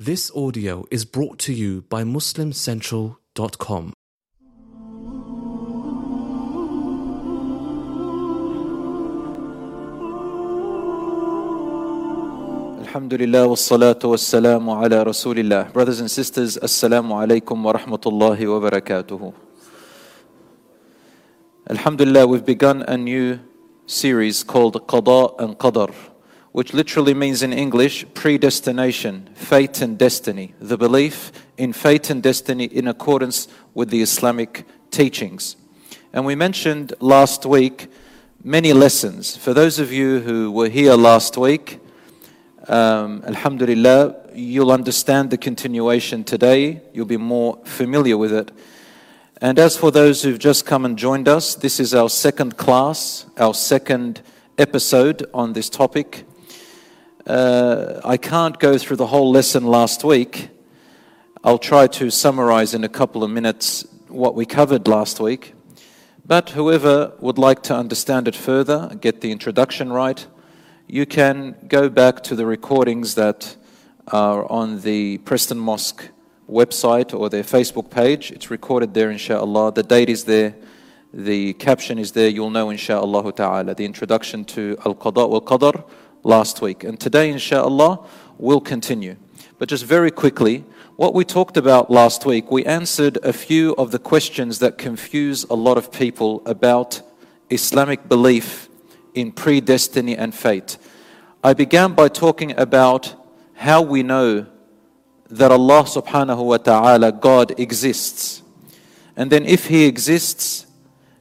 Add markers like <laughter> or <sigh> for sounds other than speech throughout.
This audio is brought to you by MuslimCentral.com. Alhamdulillah wa salatu wa salamu ala Rasulillah. Brothers and sisters, Assalamu alaikum wa rahmatullahi wa barakatuhu. Alhamdulillah, we've begun a new series called Qada and Qadar, which literally means in English predestination, fate and destiny, the belief in fate and destiny in accordance with the Islamic teachings. And we mentioned last week many lessons. For those of you who were here last week, um, Alhamdulillah, you'll understand the continuation today. You'll be more familiar with it. And as for those who've just come and joined us, this is our second class, our second episode on this topic. Uh, I can't go through the whole lesson last week. I'll try to summarize in a couple of minutes what we covered last week. But whoever would like to understand it further, get the introduction right, you can go back to the recordings that are on the Preston Mosque website or their Facebook page. It's recorded there, inshallah. The date is there, the caption is there. You'll know, inshallah the introduction to Al Qada wal Qadr last week. And today, inshallah, we'll continue. But just very quickly, what we talked about last week, we answered a few of the questions that confuse a lot of people about Islamic belief in predestiny and fate. I began by talking about how we know that Allah subhanahu wa ta'ala, God, exists. And then if He exists,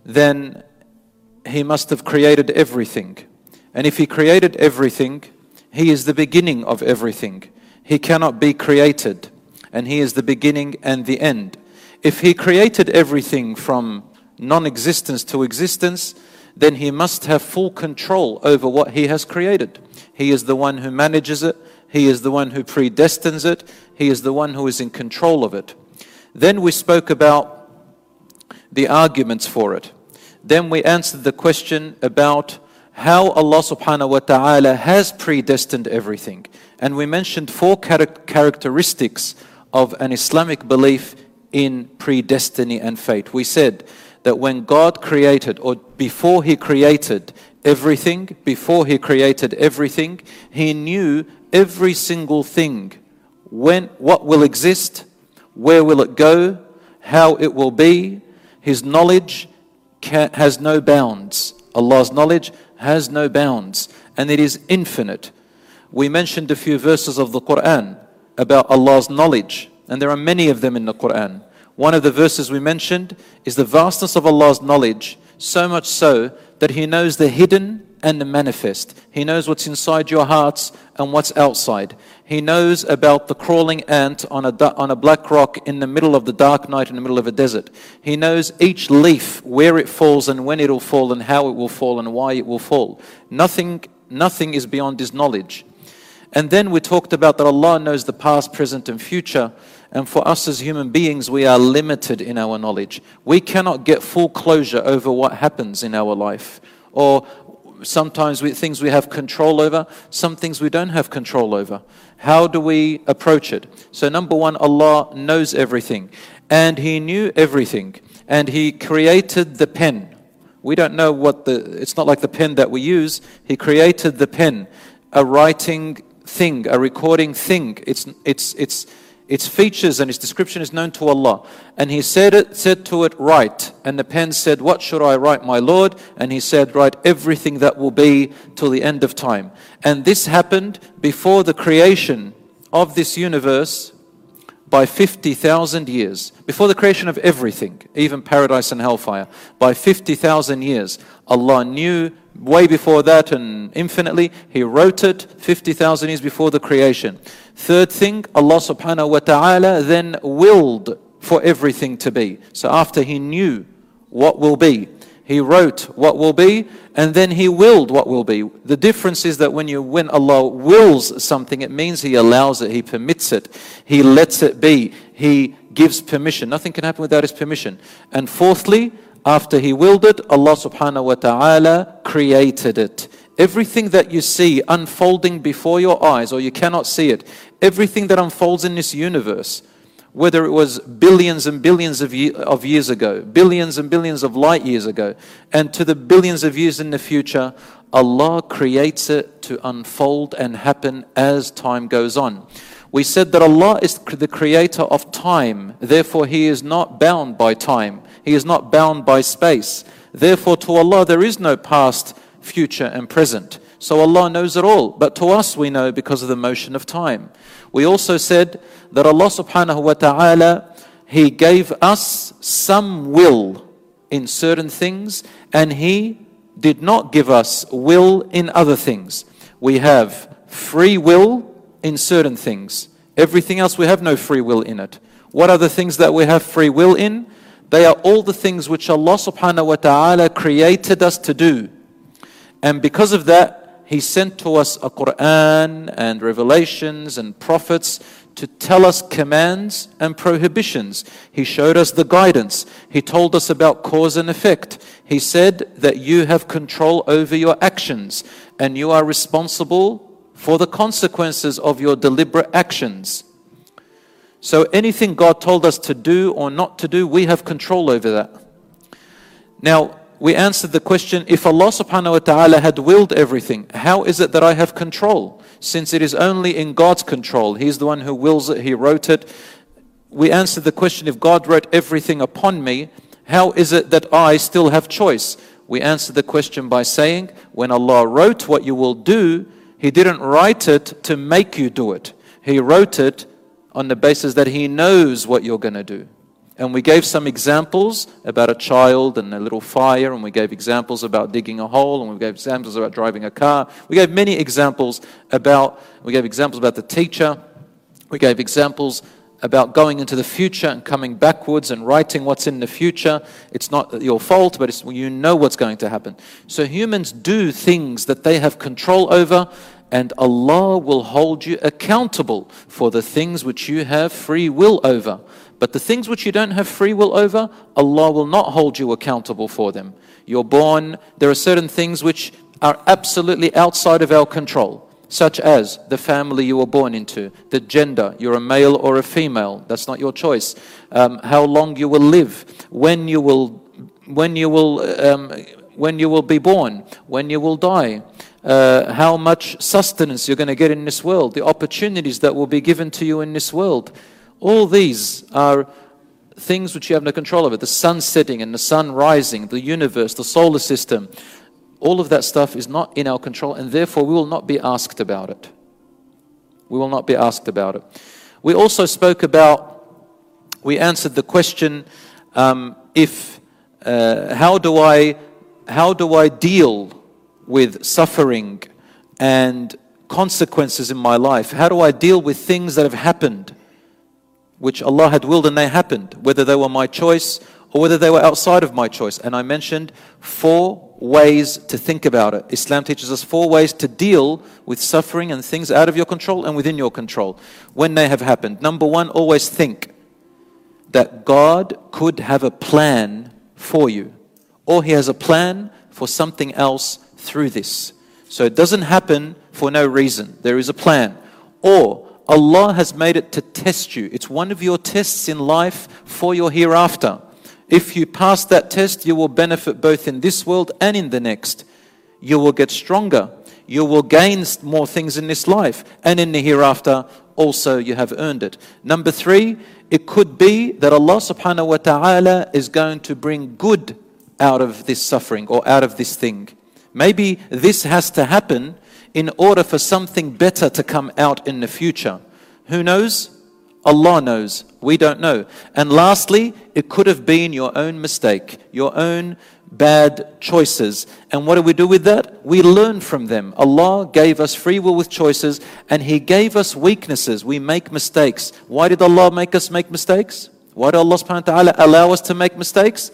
then He must have created everything. And if He created everything, He is the beginning of everything. He cannot be created. And He is the beginning and the end. If He created everything from non existence to existence, then he must have full control over what he has created. He is the one who manages it, he is the one who predestines it, he is the one who is in control of it. Then we spoke about the arguments for it. Then we answered the question about how Allah subhanahu wa ta'ala has predestined everything. And we mentioned four characteristics of an Islamic belief in predestiny and fate. We said that when God created, or before He created everything, before He created everything, He knew every single thing. When, what will exist, where will it go, how it will be. His knowledge can, has no bounds. Allah's knowledge has no bounds, and it is infinite. We mentioned a few verses of the Quran about Allah's knowledge, and there are many of them in the Quran. One of the verses we mentioned is the vastness of Allah's knowledge, so much so that He knows the hidden and the manifest. He knows what's inside your hearts and what's outside. He knows about the crawling ant on a, on a black rock in the middle of the dark night in the middle of a desert. He knows each leaf, where it falls and when it will fall and how it will fall and why it will fall. Nothing, nothing is beyond His knowledge. And then we talked about that Allah knows the past, present, and future. And for us as human beings, we are limited in our knowledge. We cannot get full closure over what happens in our life. Or sometimes we, things we have control over, some things we don't have control over. How do we approach it? So, number one, Allah knows everything. And He knew everything. And He created the pen. We don't know what the, it's not like the pen that we use. He created the pen, a writing thing, a recording thing. It's, it's, it's, its features and its description is known to Allah. And he said it, said to it, write. And the pen said, What should I write, my Lord? And he said, Write everything that will be till the end of time. And this happened before the creation of this universe by 50,000 years. Before the creation of everything, even paradise and hellfire, by 50,000 years, Allah knew way before that and infinitely. He wrote it 50,000 years before the creation. Third thing, Allah subhanahu wa ta'ala then willed for everything to be. So after He knew what will be, He wrote what will be, and then He willed what will be. The difference is that when you when Allah wills something, it means He allows it, He permits it, He lets it be, He gives permission. Nothing can happen without His permission. And fourthly, after He willed it, Allah subhanahu wa ta'ala created it. Everything that you see unfolding before your eyes, or you cannot see it, everything that unfolds in this universe, whether it was billions and billions of, ye- of years ago, billions and billions of light years ago, and to the billions of years in the future, Allah creates it to unfold and happen as time goes on. We said that Allah is the creator of time, therefore, He is not bound by time, He is not bound by space. Therefore, to Allah, there is no past, future, and present. So Allah knows it all. But to us, we know because of the motion of time. We also said that Allah subhanahu wa ta'ala, He gave us some will in certain things, and He did not give us will in other things. We have free will in certain things. Everything else, we have no free will in it. What are the things that we have free will in? They are all the things which Allah subhanahu wa ta'ala created us to do. And because of that, He sent to us a Quran and revelations and prophets to tell us commands and prohibitions. He showed us the guidance. He told us about cause and effect. He said that you have control over your actions and you are responsible for the consequences of your deliberate actions. So anything God told us to do or not to do, we have control over that. Now, we answered the question if Allah subhanahu wa ta'ala had willed everything, how is it that I have control? Since it is only in God's control, He's the one who wills it, He wrote it. We answered the question if God wrote everything upon me, how is it that I still have choice? We answered the question by saying, when Allah wrote what you will do, He didn't write it to make you do it. He wrote it on the basis that He knows what you're going to do. And we gave some examples about a child and a little fire, and we gave examples about digging a hole, and we gave examples about driving a car. We gave many examples about, we gave examples about the teacher. We gave examples about going into the future and coming backwards and writing what's in the future. It's not your fault, but you know what's going to happen. So humans do things that they have control over, and Allah will hold you accountable for the things which you have free will over. But the things which you don't have free will over, Allah will not hold you accountable for them. You're born, there are certain things which are absolutely outside of our control, such as the family you were born into, the gender, you're a male or a female, that's not your choice, um, how long you will live, when you will, when you will, um, when you will be born, when you will die. Uh, how much sustenance you're going to get in this world, the opportunities that will be given to you in this world. All these are things which you have no control over. The sun setting and the sun rising, the universe, the solar system. All of that stuff is not in our control, and therefore we will not be asked about it. We will not be asked about it. We also spoke about, we answered the question um, if, uh, how, do I, how do I deal with suffering and consequences in my life? How do I deal with things that have happened? Which Allah had willed and they happened, whether they were my choice or whether they were outside of my choice. And I mentioned four ways to think about it. Islam teaches us four ways to deal with suffering and things out of your control and within your control when they have happened. Number one, always think that God could have a plan for you, or He has a plan for something else through this. So it doesn't happen for no reason. There is a plan. Or Allah has made it to test you. It's one of your tests in life for your hereafter. If you pass that test, you will benefit both in this world and in the next. You will get stronger. You will gain more things in this life and in the hereafter. Also, you have earned it. Number three, it could be that Allah subhanahu wa ta'ala is going to bring good out of this suffering or out of this thing. Maybe this has to happen in order for something better to come out in the future. Who knows? Allah knows. We don't know. And lastly, it could have been your own mistake, your own bad choices. And what do we do with that? We learn from them. Allah gave us free will with choices and He gave us weaknesses. We make mistakes. Why did Allah make us make mistakes? Why did Allah subhanahu wa ta'ala allow us to make mistakes?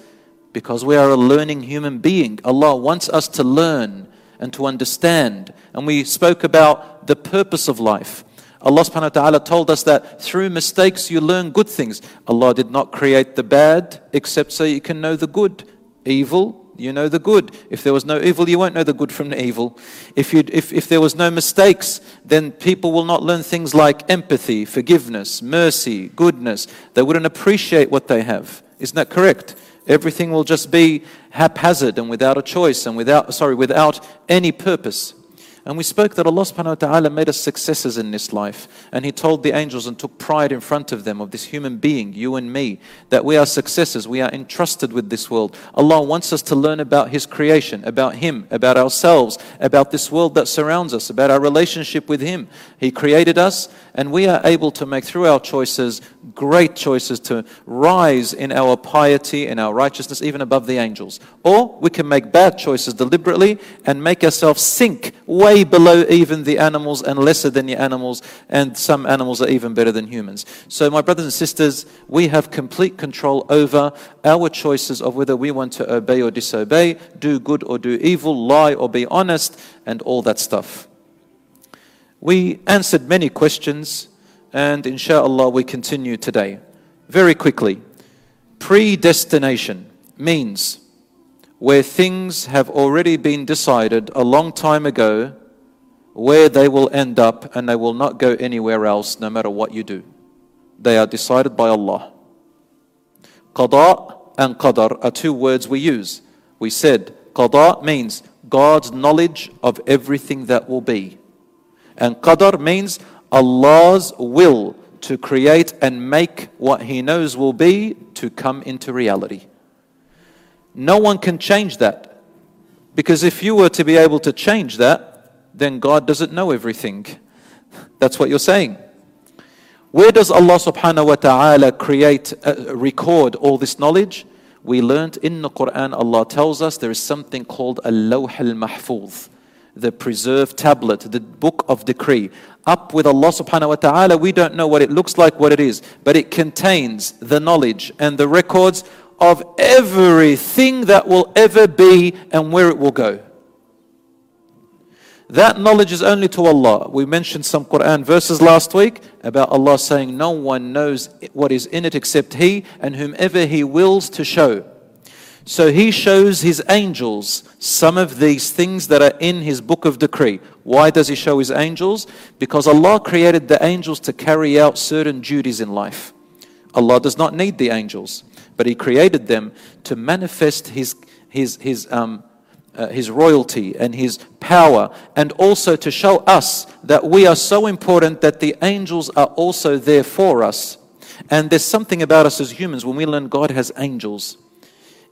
Because we are a learning human being. Allah wants us to learn and to understand. And we spoke about the purpose of life. Allah subhanahu wa ta'ala told us that through mistakes you learn good things. Allah did not create the bad except so you can know the good. Evil you know the good. If there was no evil, you won't know the good from the evil. If, you if, if there was no mistakes, then people will not learn things like empathy, forgiveness, mercy, goodness. They wouldn't appreciate what they have. Isn't that correct? Everything will just be haphazard and without a choice and without, sorry, without any purpose. And we spoke that Allah subhanahu wa ta'ala made us successors in this life. And He told the angels and took pride in front of them, of this human being, you and me, that we are successors. We are entrusted with this world. Allah wants us to learn about His creation, about Him, about ourselves, about this world that surrounds us, about our relationship with Him. He created us, and we are able to make through our choices great choices to rise in our piety and our righteousness, even above the angels. Or we can make bad choices deliberately and make ourselves sink way below even the animals and lesser than the animals, and some animals are even better than humans. So, my brothers and sisters, we have complete control over our choices of whether we want to obey or disobey, do good or do evil, lie or be honest, and all that stuff. We answered many questions and inshallah we continue today. Very quickly, predestination means where things have already been decided a long time ago where they will end up and they will not go anywhere else no matter what you do. They are decided by Allah. Qada and Qadar are two words we use. We said Qada means God's knowledge of everything that will be. And Qadar means Allah's will to create and make what He knows will be to come into reality. No one can change that. Because if you were to be able to change that, then God doesn't know everything. <laughs> That's what you're saying. Where does Allah subhanahu wa ta'ala create, uh, record all this knowledge? We learned in the Quran, Allah tells us there is something called a lawh al-mahfuz the preserved tablet, the book of decree. Up with Allah subhanahu wa ta'ala, we don't know what it looks like, what it is, but it contains the knowledge and the records of everything that will ever be and where it will go. That knowledge is only to Allah. We mentioned some Quran verses last week about Allah saying, No one knows what is in it except He and whomever He wills to show. So he shows his angels some of these things that are in his book of decree. Why does he show his angels? Because Allah created the angels to carry out certain duties in life. Allah does not need the angels, but he created them to manifest his, his, his, um, uh, his royalty and his power, and also to show us that we are so important that the angels are also there for us. And there's something about us as humans when we learn God has angels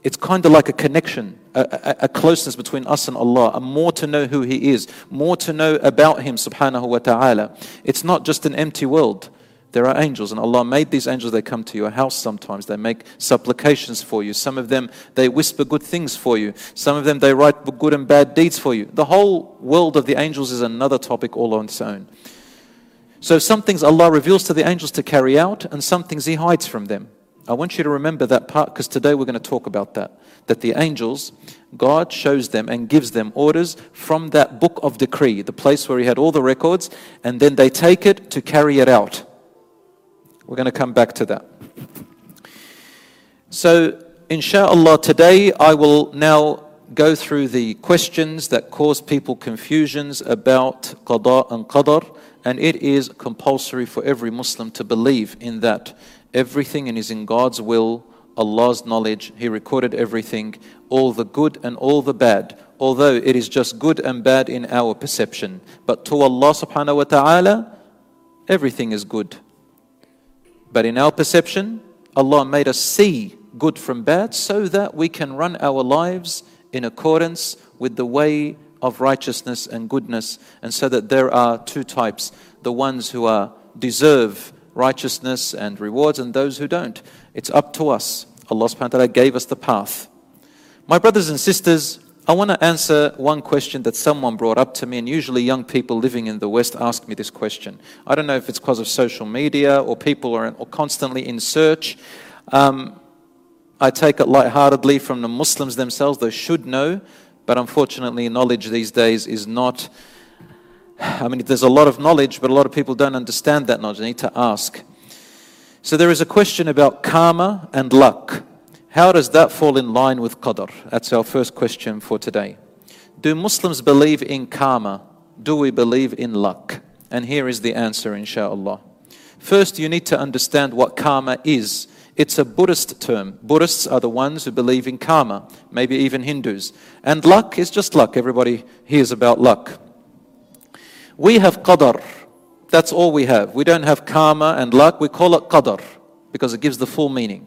it's kind of like a connection, a, a, a, closeness between us and Allah, and more to know who He is, more to know about Him subhanahu wa ta'ala. It's not just an empty world. There are angels, and Allah made these angels. They come to your house sometimes. They make supplications for you. Some of them, they whisper good things for you. Some of them, they write good and bad deeds for you. The whole world of the angels is another topic all on its own. So, some things Allah reveals to the angels to carry out, and some things He hides from them. I want you to remember that part because today we're going to talk about that. That the angels, God shows them and gives them orders from that book of decree, the place where He had all the records, and then they take it to carry it out. We're going to come back to that. So, inshallah, today I will now go through the questions that cause people confusions about qada and qadar, and it is compulsory for every Muslim to believe in that Everything and is in God's will, Allah's knowledge. He recorded everything, all the good and all the bad, although it is just good and bad in our perception. But to Allah subhanahu wa ta'ala, everything is good. But in our perception, Allah made us see good from bad so that we can run our lives in accordance with the way of righteousness and goodness, and so that there are two types the ones who are deserve righteousness and rewards and those who don't. It's up to us. Allah subhanahu wa ta'ala gave us the path. My brothers and sisters, I want to answer one question that someone brought up to me, and usually young people living in the West ask me this question. I don't know if it's because of social media or people are constantly in search. Um, I take it lightheartedly from the Muslims themselves, they should know, but unfortunately, knowledge these days is not I mean, there's a lot of knowledge, but a lot of people don't understand that knowledge. They need to ask. So there is a question about karma and luck. How does that fall in line with qadr? That's our first question for today. Do Muslims believe in karma? Do we believe in luck? And here is the answer, inshallah. First, you need to understand what karma is. It's a Buddhist term. Buddhists are the ones who believe in karma, maybe even Hindus. And luck is just luck. Everybody hears about luck. We have qadar. That's all we have. We don't have karma and luck. We call it qadar because it gives the full meaning.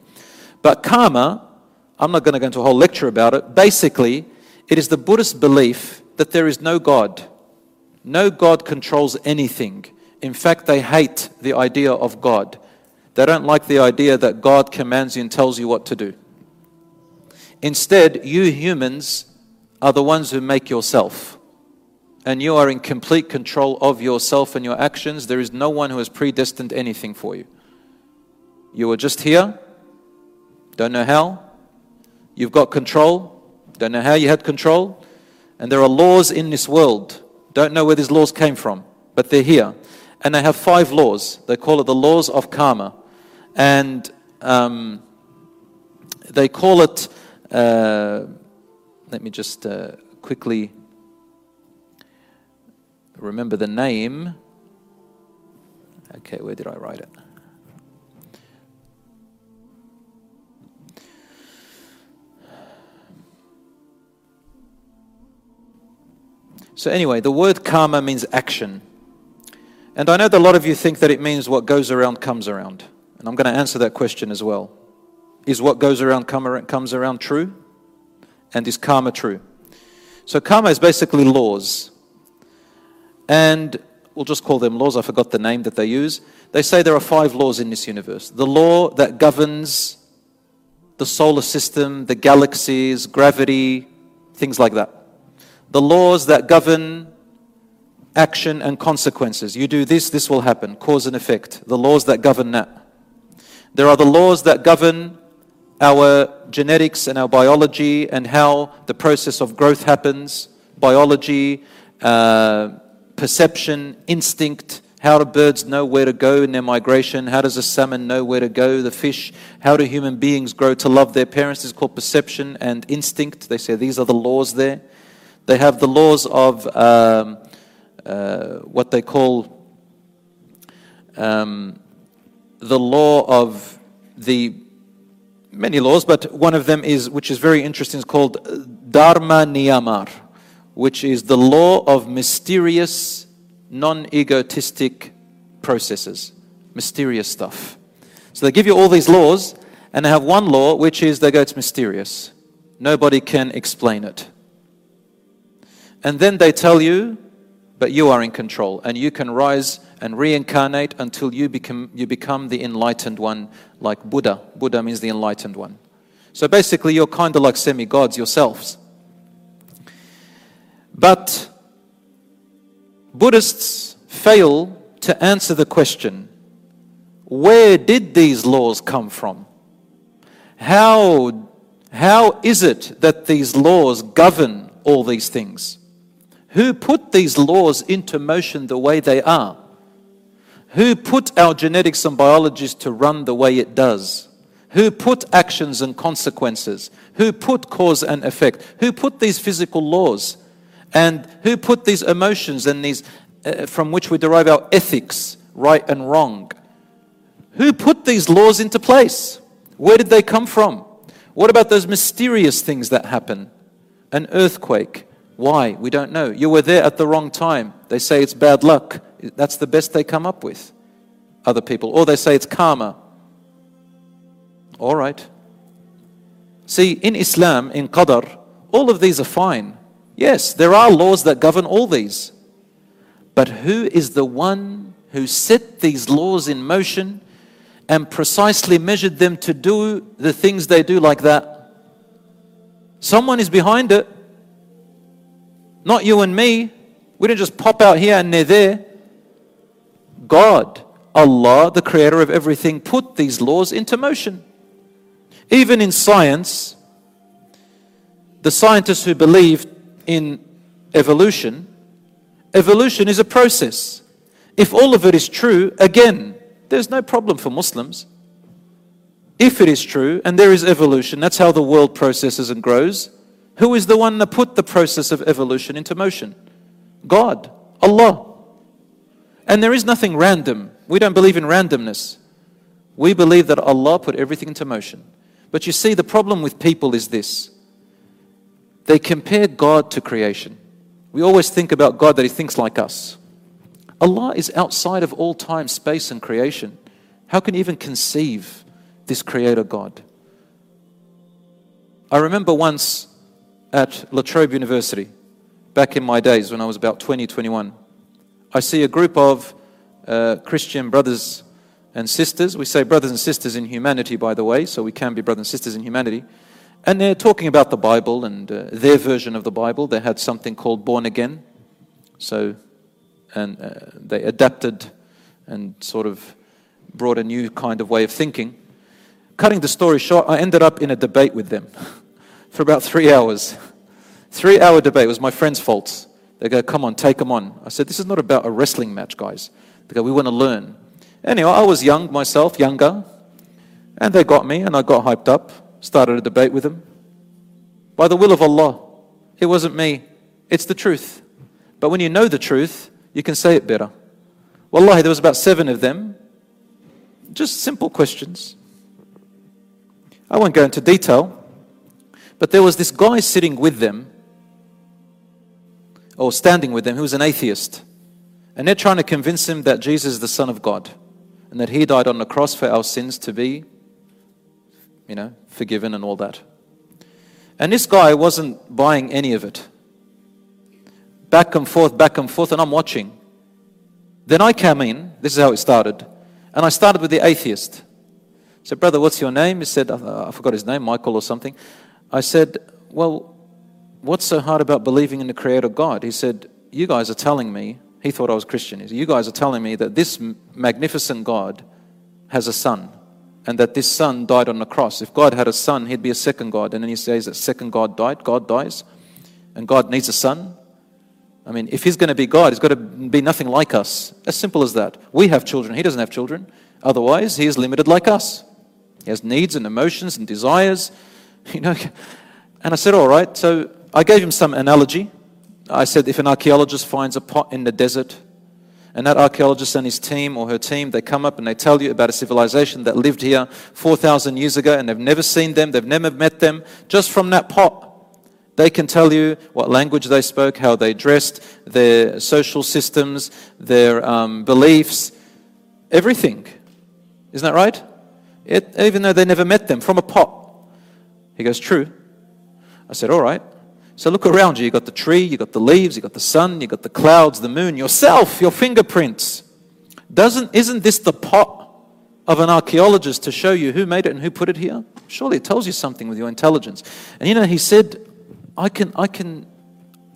But karma, I'm not going to go into a whole lecture about it. Basically, it is the Buddhist belief that there is no God. No God controls anything. In fact, they hate the idea of God. They don't like the idea that God commands you and tells you what to do. Instead, you humans are the ones who make yourself. And you are in complete control of yourself and your actions. There is no one who has predestined anything for you. You were just here, don't know how. You've got control, don't know how you had control. And there are laws in this world. Don't know where these laws came from, but they're here. And they have five laws. They call it the laws of karma. And um, they call it, uh, let me just uh, quickly remember the name. Okay, where did I write it? So, anyway, the word karma means action. And I know that a lot of you think that it means what goes around comes around. And I'm going to answer that question as well. Is what goes around comes around true? And is karma true? So, karma is basically laws. And we'll just call them laws. I forgot the name that they use. They say there are five laws in this universe the law that governs the solar system, the galaxies, gravity, things like that the laws that govern action and consequences. You do this, this will happen, cause and effect. The laws that govern that. There are the laws that govern our genetics and our biology and how the process of growth happens, biology, uh, perception, instinct. How do birds know where to go in their migration? How does a salmon know where to go? The fish. How do human beings grow to love their parents? Is called perception and instinct. They say these are the laws there. They have the laws of um, uh, what they call um, the law of the many laws, but one of them is, which is very interesting, is called Dharma Niyama, which is the law of mysterious, non egotistic processes, mysterious stuff. So they give you all these laws, and they have one law, which is they go, it's mysterious. Nobody can explain it. And then they tell you, but you are in control and you can rise and reincarnate until you become, you become the enlightened one, like Buddha. Buddha means the enlightened one. So basically, you're kind of like semi gods yourselves. But Buddhists fail to answer the question where did these laws come from? How, how is it that these laws govern all these things? Who put these laws into motion the way they are? Who put our genetics and biologies to run the way it does? Who put actions and consequences? Who put cause and effect? Who put these physical laws? And who put these emotions and these uh, from which we derive our ethics, right and wrong? Who put these laws into place? Where did they come from? What about those mysterious things that happen? An earthquake, why? We don't know. You were there at the wrong time. They say it's bad luck. That's the best they come up with, other people. Or they say it's karma. All right. See, in Islam, in Qadr, all of these are fine. Yes, there are laws that govern all these. But who is the one who set these laws in motion and precisely measured them to do the things they do like that? Someone is behind it. Not you and me. We didn't just pop out here and they're there. God, Allah, the creator of everything, put these laws into motion. Even in science, the scientists who believe in evolution, evolution is a process. If all of it is true, again, there's no problem for Muslims. if it is true, and there is evolution, that's how the world processes and grows, who is the one that put the process of evolution into motion? God, Allah. And there is nothing random. We don't believe in randomness. We believe that Allah put everything into motion. But you see, the problem with people is this they compare God to creation. We always think about God that He thinks like us. Allah is outside of all time, space, and creation. How can you even conceive this Creator God? I remember once at La Trobe University, back in my days when I was about 20, 21, I see a group of uh, Christian brothers and sisters. We say brothers and sisters in humanity, by the way, so we can be brothers and sisters in humanity. And they're talking about the Bible and uh, their version of the Bible. They had something called Born Again. So, and uh, they adapted and sort of brought a new kind of way of thinking. Cutting the story short, I ended up in a debate with them <laughs> for about three hours. Three hour debate. Was my friend's fault. They go, come on, take them on. I said, this is not about a wrestling match, guys. They go, we want to learn. Anyway, I was young myself, younger, and they got me, and I got hyped up, started a debate with them. By the will of Allah, it wasn't me, it's the truth. But when you know the truth, you can say it better. Wallahi, there was about seven of them, just simple questions. I won't go into detail, but there was this guy sitting with them, or standing with them, who was an atheist. And they're trying to convince him that Jesus is the Son of God and that He died on the cross for our sins to be, you know, forgiven and all that. And this guy wasn't buying any of it. Back and forth, back and forth, and I'm watching. Then I came in, this is how it started, and I started with the atheist. I said, Brother, what's your name? He said, I forgot his name, Michael or something. I said, Well, what's so hard about believing in the Creator God? He said, You guys are telling me he thought I was Christian. He said, You guys are telling me that this magnificent God has a son and that this son died on the cross. If God had a son, he'd be a second God. And then he says that second God died, God dies, and God needs a son. I mean, if he's going to be God, he's got to be nothing like us. As simple as that. We have children, he doesn't have children. Otherwise, he is limited like us. He has needs and emotions and desires. <laughs> You know, and I said, all right. So I gave him some analogy. I said, if an archaeologist finds a pot in the desert, and that archaeologist and his team or her team, they come up and they tell you about a civilization that lived here 4,000 years ago and they've never seen them, they've never met them, just from that pot. They can tell you what language they spoke, how they dressed, their social systems, their um, beliefs, everything. Isn't that right? It, even though they never met them, from a pot. He goes, True. I said, All right. So look around you. You've got the tree, you've got the leaves, you've got the sun, you've got the clouds, the moon, yourself, your fingerprints. Doesn't isn't this the pot of an archaeologist to show you who made it and who put it here? Surely it tells you something with your intelligence. And you know, he said, I can I can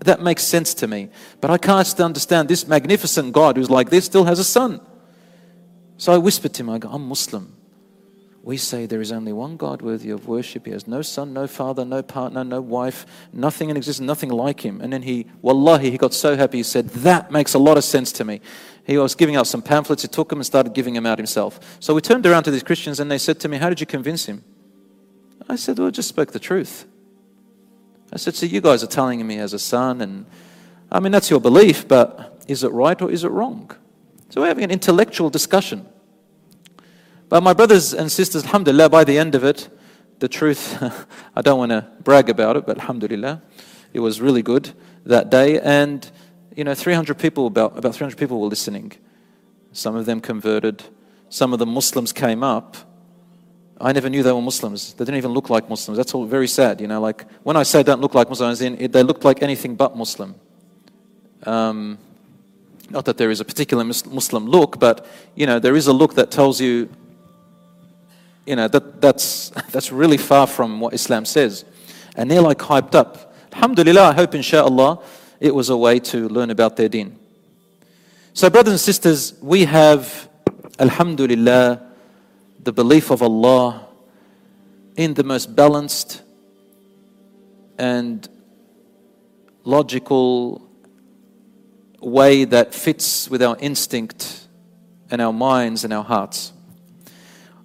that makes sense to me. But I can't understand this magnificent God who's like this still has a son. So I whispered to him, I go, I'm Muslim. We say there is only one God worthy of worship. He has no son, no father, no partner, no wife, nothing in existence, nothing like him. And then he, wallahi, he got so happy. He said, That makes a lot of sense to me. He was giving out some pamphlets. He took them and started giving them out himself. So we turned around to these Christians and they said to me, How did you convince him? I said, Well, I just spoke the truth. I said, So you guys are telling me as a son, and I mean, that's your belief, but is it right or is it wrong? So we're having an intellectual discussion. But my brothers and sisters, alhamdulillah, by the end of it, the truth, <laughs> I don't want to brag about it, but alhamdulillah, it was really good that day. And, you know, 300 people, about, about 300 people were listening. Some of them converted. Some of the Muslims came up. I never knew they were Muslims. They didn't even look like Muslims. That's all very sad, you know. Like, when I say don't look like Muslims, they looked like anything but Muslim. Um, not that there is a particular Muslim look, but, you know, there is a look that tells you you know, that, that's, <laughs> that's really far from what Islam says. And they're like hyped up. Alhamdulillah, I hope inshallah it was a way to learn about their deen. So, brothers and sisters, we have, Alhamdulillah, the belief of Allah in the most balanced and logical way that fits with our instinct and our minds and our hearts.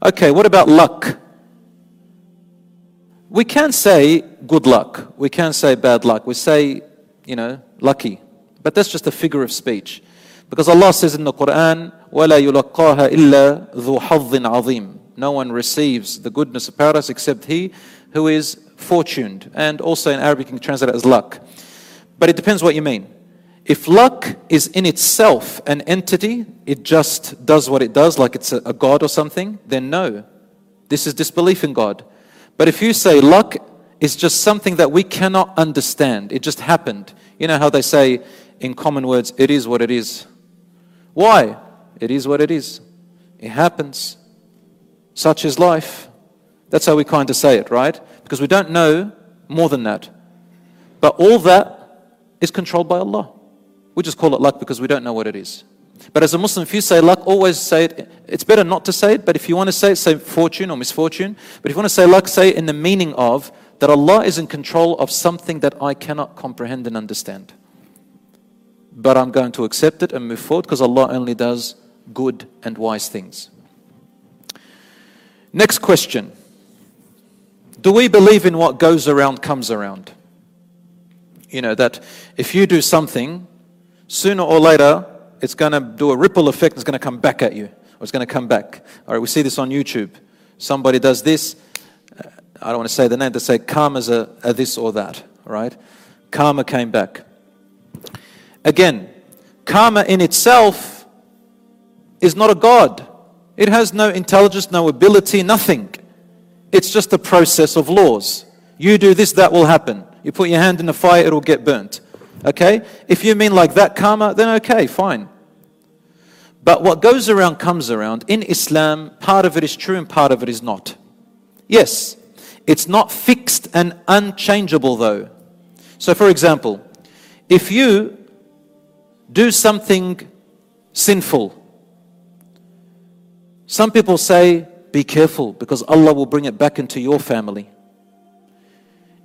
Okay, what about luck? we can say good luck. We can say bad luck. We say, you know, lucky. But that's just a figure of speech. Because Allah says in the Quran, وَلَا يُلَقَّاهَا إِلَّا ذُو حَظٍ عَظِيمٍ No one receives the goodness of paradise except he who is fortuned. And also in Arabic you can translate it as luck. But it depends what you mean. If luck is in itself an entity, it just does what it does, like it's a, a God or something, then no. This is disbelief in God. But if you say luck is just something that we cannot understand, it just happened. You know how they say in common words, it is what it is. Why? It is what it is. It happens. Such is life. That's how we kind of say it, right? Because we don't know more than that. But all that is controlled by Allah. We just call it luck because we don't know what it is. But as a Muslim, if you say luck, always say it. It's better not to say it, but if you want to say it, say fortune or misfortune. But if you want to say luck, say it in the meaning of that Allah is in control of something that I cannot comprehend and understand. But I'm going to accept it and move forward because Allah only does good and wise things. Next question Do we believe in what goes around comes around? You know, that if you do something, sooner or later, it's going to do a ripple effect, it's going to come back at you, or it's going to come back. All right, we see this on YouTube. Somebody does this, uh, I don't want to say the name, they say karma's a, a this or that, right? Karma came back. Again, karma in itself is not a God. It has no intelligence, no ability, nothing. It's just a process of laws. You do this, that will happen. You put your hand in the fire, it'll get burnt. Okay? If you mean like that karma, then okay, fine. But what goes around comes around. In Islam, part of it is true and part of it is not. Yes, it's not fixed and unchangeable though. So, for example, if you do something sinful, some people say, be careful because Allah will bring it back into your family.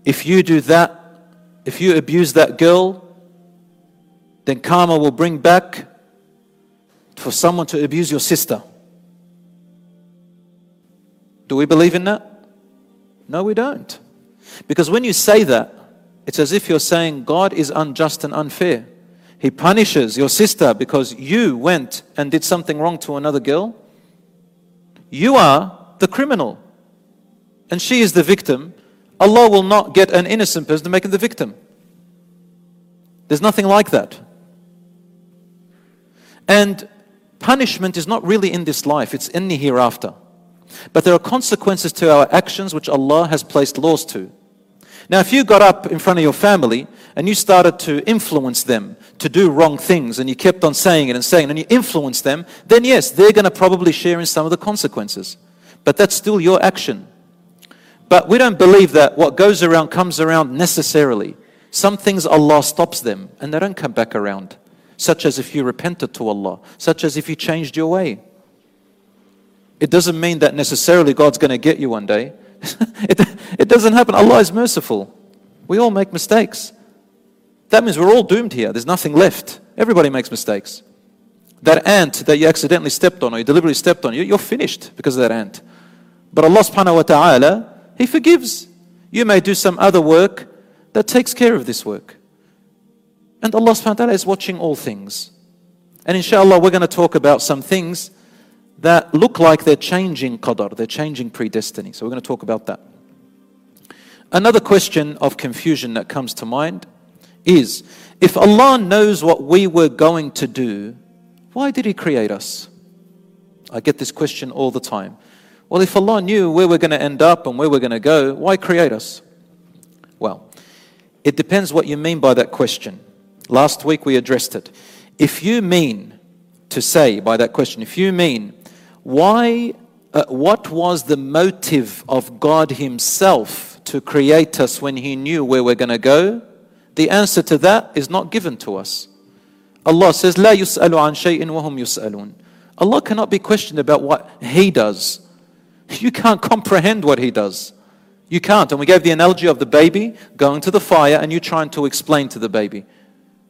If you do that, if you abuse that girl, then karma will bring back for someone to abuse your sister. Do we believe in that? No, we don't. Because when you say that, it's as if you're saying God is unjust and unfair. He punishes your sister because you went and did something wrong to another girl. You are the criminal. And she is the victim. Allah will not get an innocent person to make him the victim. There's nothing like that. And punishment is not really in this life, it's in the hereafter. But there are consequences to our actions which Allah has placed laws to. Now, if you got up in front of your family and you started to influence them to do wrong things and you kept on saying it and saying it and you influence them, then yes, they're going to probably share in some of the consequences. But that's still your action. But we don't believe that what goes around comes around necessarily. Some things Allah stops them and they don't come back around such as if you repented to Allah, such as if you changed your way. It doesn't mean that necessarily God's going to get you one day. <laughs> it, it doesn't happen. Allah is merciful. We all make mistakes. That means we're all doomed here. There's nothing left. Everybody makes mistakes. That ant that you accidentally stepped on or you deliberately stepped on, you're finished because of that ant. But Allah subhanahu wa ta'ala, He forgives. You may do some other work that takes care of this work. And Allah subhanahu wa ta'ala is watching all things. And inshallah, we're going to talk about some things that look like they're changing qadar, they're changing predestiny. So we're going to talk about that. Another question of confusion that comes to mind is if Allah knows what we were going to do, why did He create us? I get this question all the time. Well, if Allah knew where we're going to end up and where we're going to go, why create us? Well, it depends what you mean by that question. Last week we addressed it. If you mean to say by that question, if you mean why, uh, what was the motive of God Himself to create us when He knew where we're going to go? The answer to that is not given to us. Allah says, لا يسأل عن شيء وهم يسألون. Allah cannot be questioned about what He does. You can't comprehend what He does. You can't. And we gave the analogy of the baby going to the fire and you trying to explain to the baby.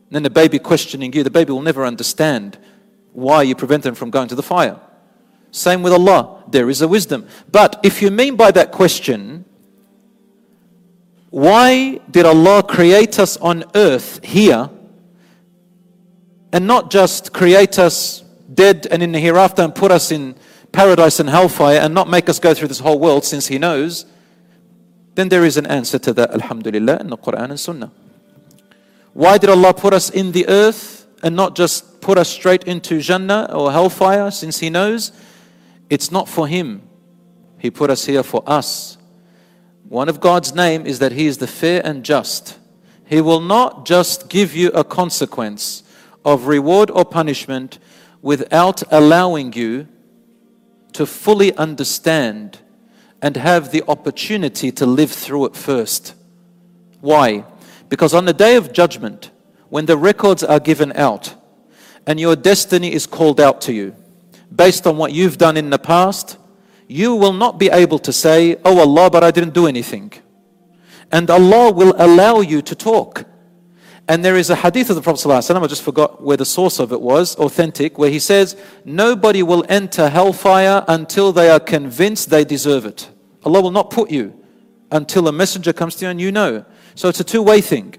And then the baby questioning you, the baby will never understand why you prevent them from going to the fire. Same with Allah. There is a wisdom. But if you mean by that question Why did Allah create us on earth here and not just create us dead and in the hereafter and put us in paradise and hellfire and not make us go through this whole world since He knows? Then there is an answer to that, Alhamdulillah, in the Quran and Sunnah. Why did Allah put us in the earth and not just put us straight into Jannah or hellfire since He knows? It's not for Him. He put us here for us. One of God's name is that He is the fair and just. He will not just give you a consequence of reward or punishment without allowing you to fully understand and have the opportunity to live through it first. Why? Because on the day of judgment, when the records are given out and your destiny is called out to you, based on what you've done in the past, you will not be able to say, Oh Allah, but I didn't do anything. And Allah will allow you to talk. And there is a hadith of the Prophet ﷺ, I just forgot where the source of it was, authentic, where he says, Nobody will enter hellfire until they are convinced they deserve it. Allah will not put you until a messenger comes to you and you know. So it's a two way thing.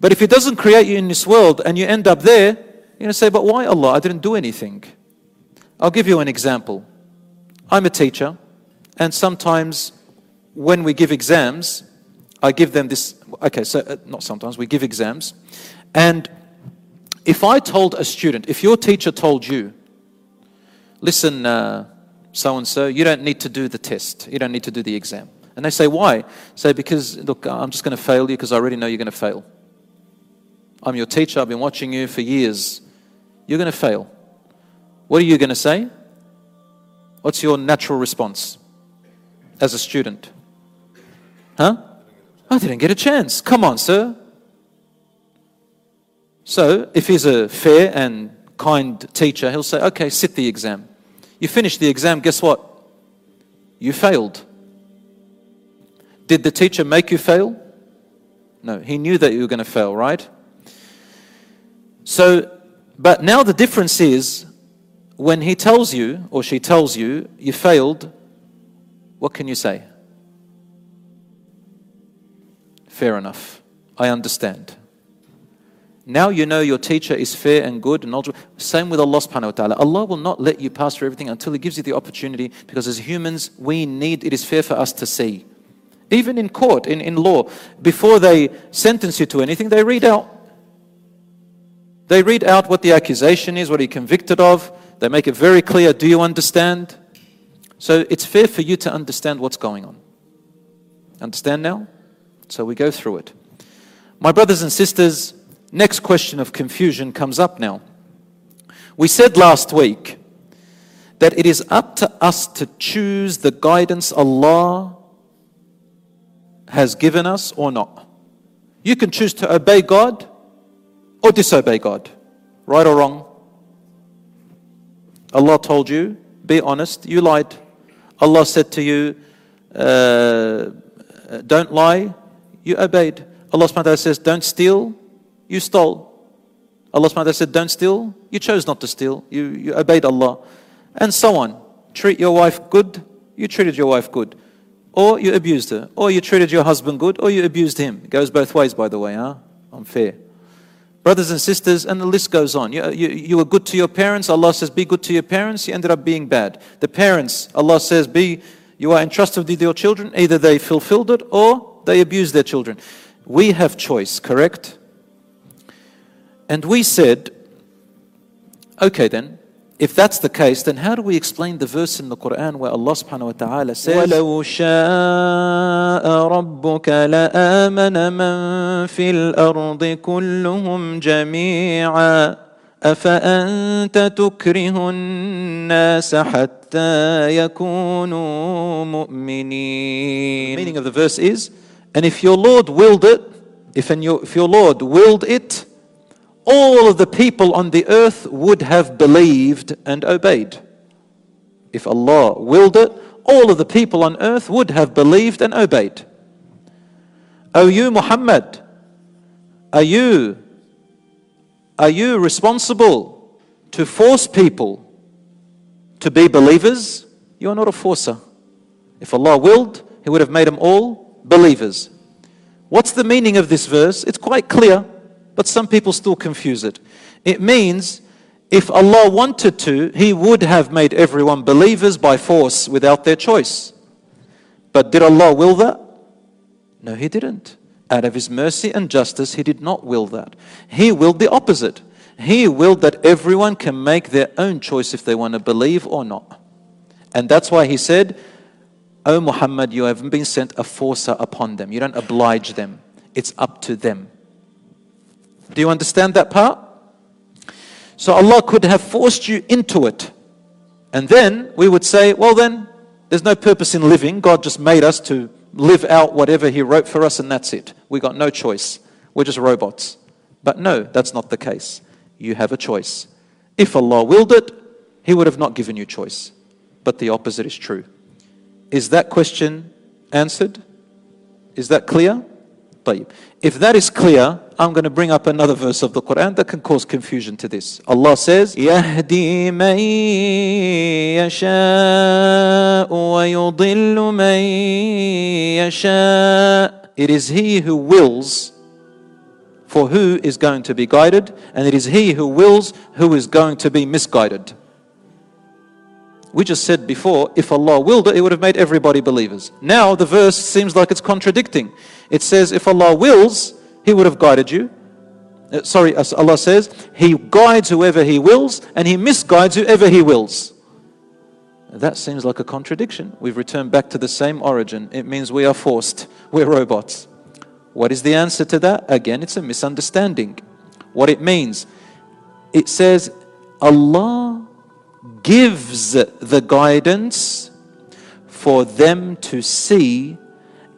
But if He doesn't create you in this world and you end up there, you're going to say, But why Allah? I didn't do anything. I'll give you an example. I'm a teacher, and sometimes when we give exams, I give them this. Okay, so uh, not sometimes, we give exams. And if I told a student, if your teacher told you, listen, so and so, you don't need to do the test, you don't need to do the exam. And they say, why? Say, because, look, I'm just going to fail you because I already know you're going to fail. I'm your teacher, I've been watching you for years. You're going to fail. What are you going to say? What's your natural response as a student? Huh? Oh, I didn't get a chance. Come on, sir. So, if he's a fair and kind teacher, he'll say, okay, sit the exam. You finish the exam, guess what? You failed. Did the teacher make you fail? No, he knew that you were going to fail, right? So, but now the difference is when he tells you or she tells you you failed, what can you say? Fair enough. I understand. Now you know your teacher is fair and good and knowledgeable. Same with Allah subhanahu wa ta'ala. Allah will not let you pass through everything until He gives you the opportunity because as humans, we need, it is fair for us to see. Even in court, in, in law, before they sentence you to anything, they read out. They read out what the accusation is, what you're convicted of. They make it very clear do you understand? So it's fair for you to understand what's going on. Understand now? So we go through it. My brothers and sisters, next question of confusion comes up now. We said last week that it is up to us to choose the guidance Allah has given us or not. You can choose to obey God or disobey God. Right or wrong? Allah told you, be honest, you lied. Allah said to you, uh, don't lie, you obeyed. Allah subhanahu says, don't steal, you stole. Allah subhanahu said, don't steal, you chose not to steal, you, you obeyed Allah. And so on. Treat your wife good, you treated your wife good. Or you abused her. Or you treated your husband good, or you abused him. It goes both ways, by the way, huh? Unfair brothers and sisters, and the list goes on. You, you, you, were good to your parents, Allah says, be good to your parents, you ended up being bad. The parents, Allah says, be, you are entrusted with your children, either they fulfilled it or they abused their children. We have choice, correct? And we said, okay then, if that's the case, then how do we explain the verse in the Quran where Allah subhanahu wa ta'ala says, وَلَوْ شَاءَ رَبُّكَ لَآمَنَ مَنْ فِي الْأَرْضِ كُلُّهُمْ جَمِيعًا أَفَأَنْتَ تُكْرِهُ النَّاسَ حَتَّى يَكُونُوا مُؤْمِنِينَ The meaning of the verse is, and if your Lord willed it, if, your, if your Lord willed it, all of the people on the earth would have believed and obeyed. If Allah willed it, all of the people on earth would have believed and obeyed. O you, Muhammad, are you, are you responsible to force people to be believers? You are not a forcer. If Allah willed, He would have made them all believers. What's the meaning of this verse? It's quite clear, but some people still confuse it. It means if Allah wanted to, He would have made everyone believers by force without their choice. But did Allah will that? No, He didn't. Out of His mercy and justice, He did not will that. He willed the opposite. He willed that everyone can make their own choice if they want to believe or not. And that's why He said, O Muhammad, you haven't been sent a forcer upon them. You don't oblige them. It's up to them. Do you understand that part? So Allah could have forced you into it. And then we would say, well, then there's no purpose in living. God just made us to live out whatever He wrote for us, and that's it. We got no choice. We're just robots. But no, that's not the case. You have a choice. If Allah willed it, He would have not given you choice. But the opposite is true. Is that question answered? Is that clear? If that is clear, I'm going to bring up another verse of the Quran that can cause confusion to this. Allah says, يَهْدِي مَن يَشَاءُ وَيُضِلُّ مَن يَشَاءُ It is He who wills for who is going to be guided, and it is He who wills who is going to be misguided. We just said before, if Allah willed it, it would have made everybody believers. Now the verse seems like it's contradicting. It says, if Allah wills, he would have guided you. Uh, sorry, Allah says, He guides whoever He wills, and He misguides whoever He wills. That seems like a contradiction. We've returned back to the same origin. It means we are forced. <laughs> We're robots. What is the answer to that? Again, it's a misunderstanding. What it means, it says, Allah gives the guidance for them to see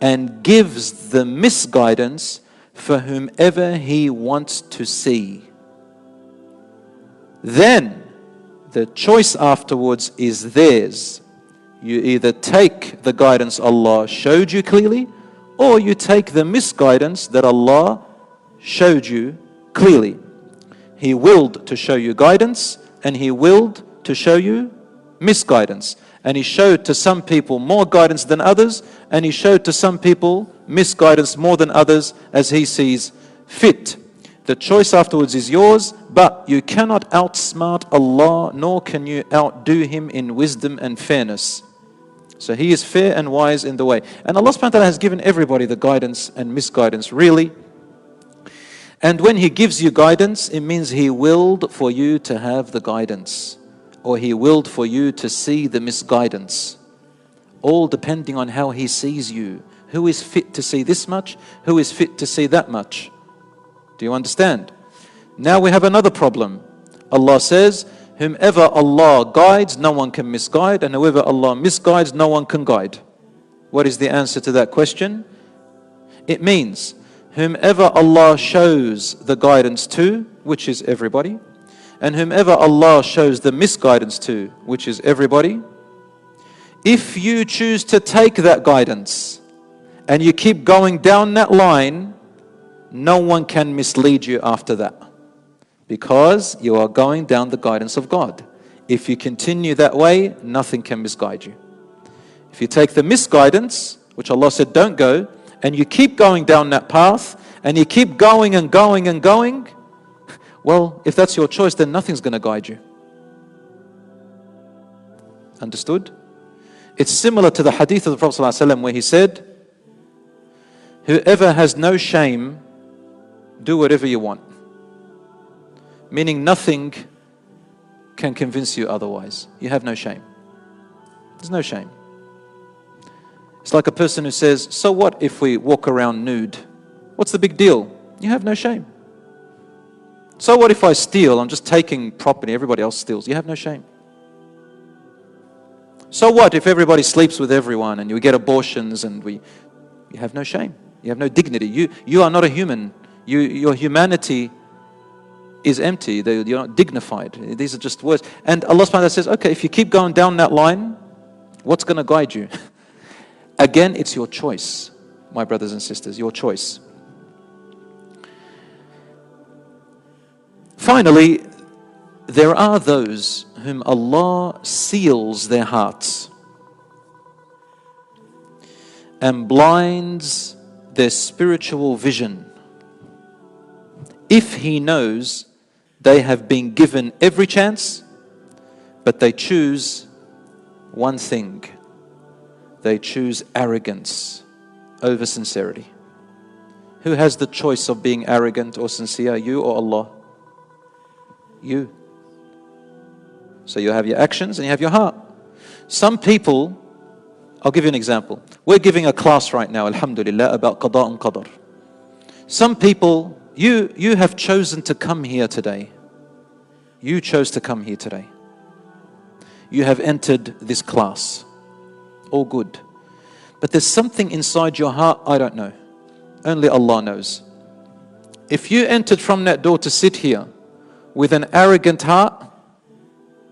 and gives the misguidance for whomever he wants to see. Then the choice afterwards is theirs. You either take the guidance Allah showed you clearly, or you take the misguidance that Allah showed you clearly. He willed to show you guidance, and He willed to show you misguidance. And he showed to some people more guidance than others, and he showed to some people misguidance more than others as he sees fit. The choice afterwards is yours, but you cannot outsmart Allah, nor can you outdo Him in wisdom and fairness. So He is fair and wise in the way. And Allah subhanahu wa ta'ala has given everybody the guidance and misguidance, really. And when He gives you guidance, it means He willed for you to have the guidance or He willed for you to see the misguidance. All depending on how He sees you. Who is fit to see this much? Who is fit to see that much? Do you understand? Now we have another problem. Allah says, Whomever Allah guides, no one can misguide, and whoever Allah misguides, no one can guide. What is the answer to that question? It means, whomever Allah shows the guidance to, which is everybody, and whomever Allah shows the misguidance to, which is everybody, if you choose to take that guidance and you keep going down that line, no one can mislead you after that because you are going down the guidance of God. If you continue that way, nothing can misguide you. If you take the misguidance, which Allah said don't go, and you keep going down that path, and you keep going and going and going, well, if that's your choice, then nothing's going to guide you. Understood? It's similar to the hadith of the Prophet ﷺ where he said, Whoever has no shame, do whatever you want. Meaning nothing can convince you otherwise. You have no shame. There's no shame. It's like a person who says, So what if we walk around nude? What's the big deal? You have no shame. So what if I steal? I'm just taking property, everybody else steals. You have no shame. So what if everybody sleeps with everyone and you get abortions and we you have no shame. You have no dignity. You you are not a human. You your humanity is empty. You're not dignified. These are just words. And Allah subhanahu wa ta'ala says, okay, if you keep going down that line, what's going to guide you? <laughs> Again, it's your choice, my brothers and sisters, your choice. Finally, there are those whom Allah seals their hearts and blinds their spiritual vision. If he knows they have been given every chance, but they choose one thing they choose arrogance over sincerity. Who has the choice of being arrogant or sincere, you or Allah? You. So you have your actions and you have your heart. Some people, I'll give you an example. We're giving a class right now, Alhamdulillah, about Qada and Qadr. Some people, you, you have chosen to come here today. You chose to come here today. You have entered this class. All good. But there's something inside your heart, I don't know. Only Allah knows. If you entered from that door to sit here with an arrogant heart,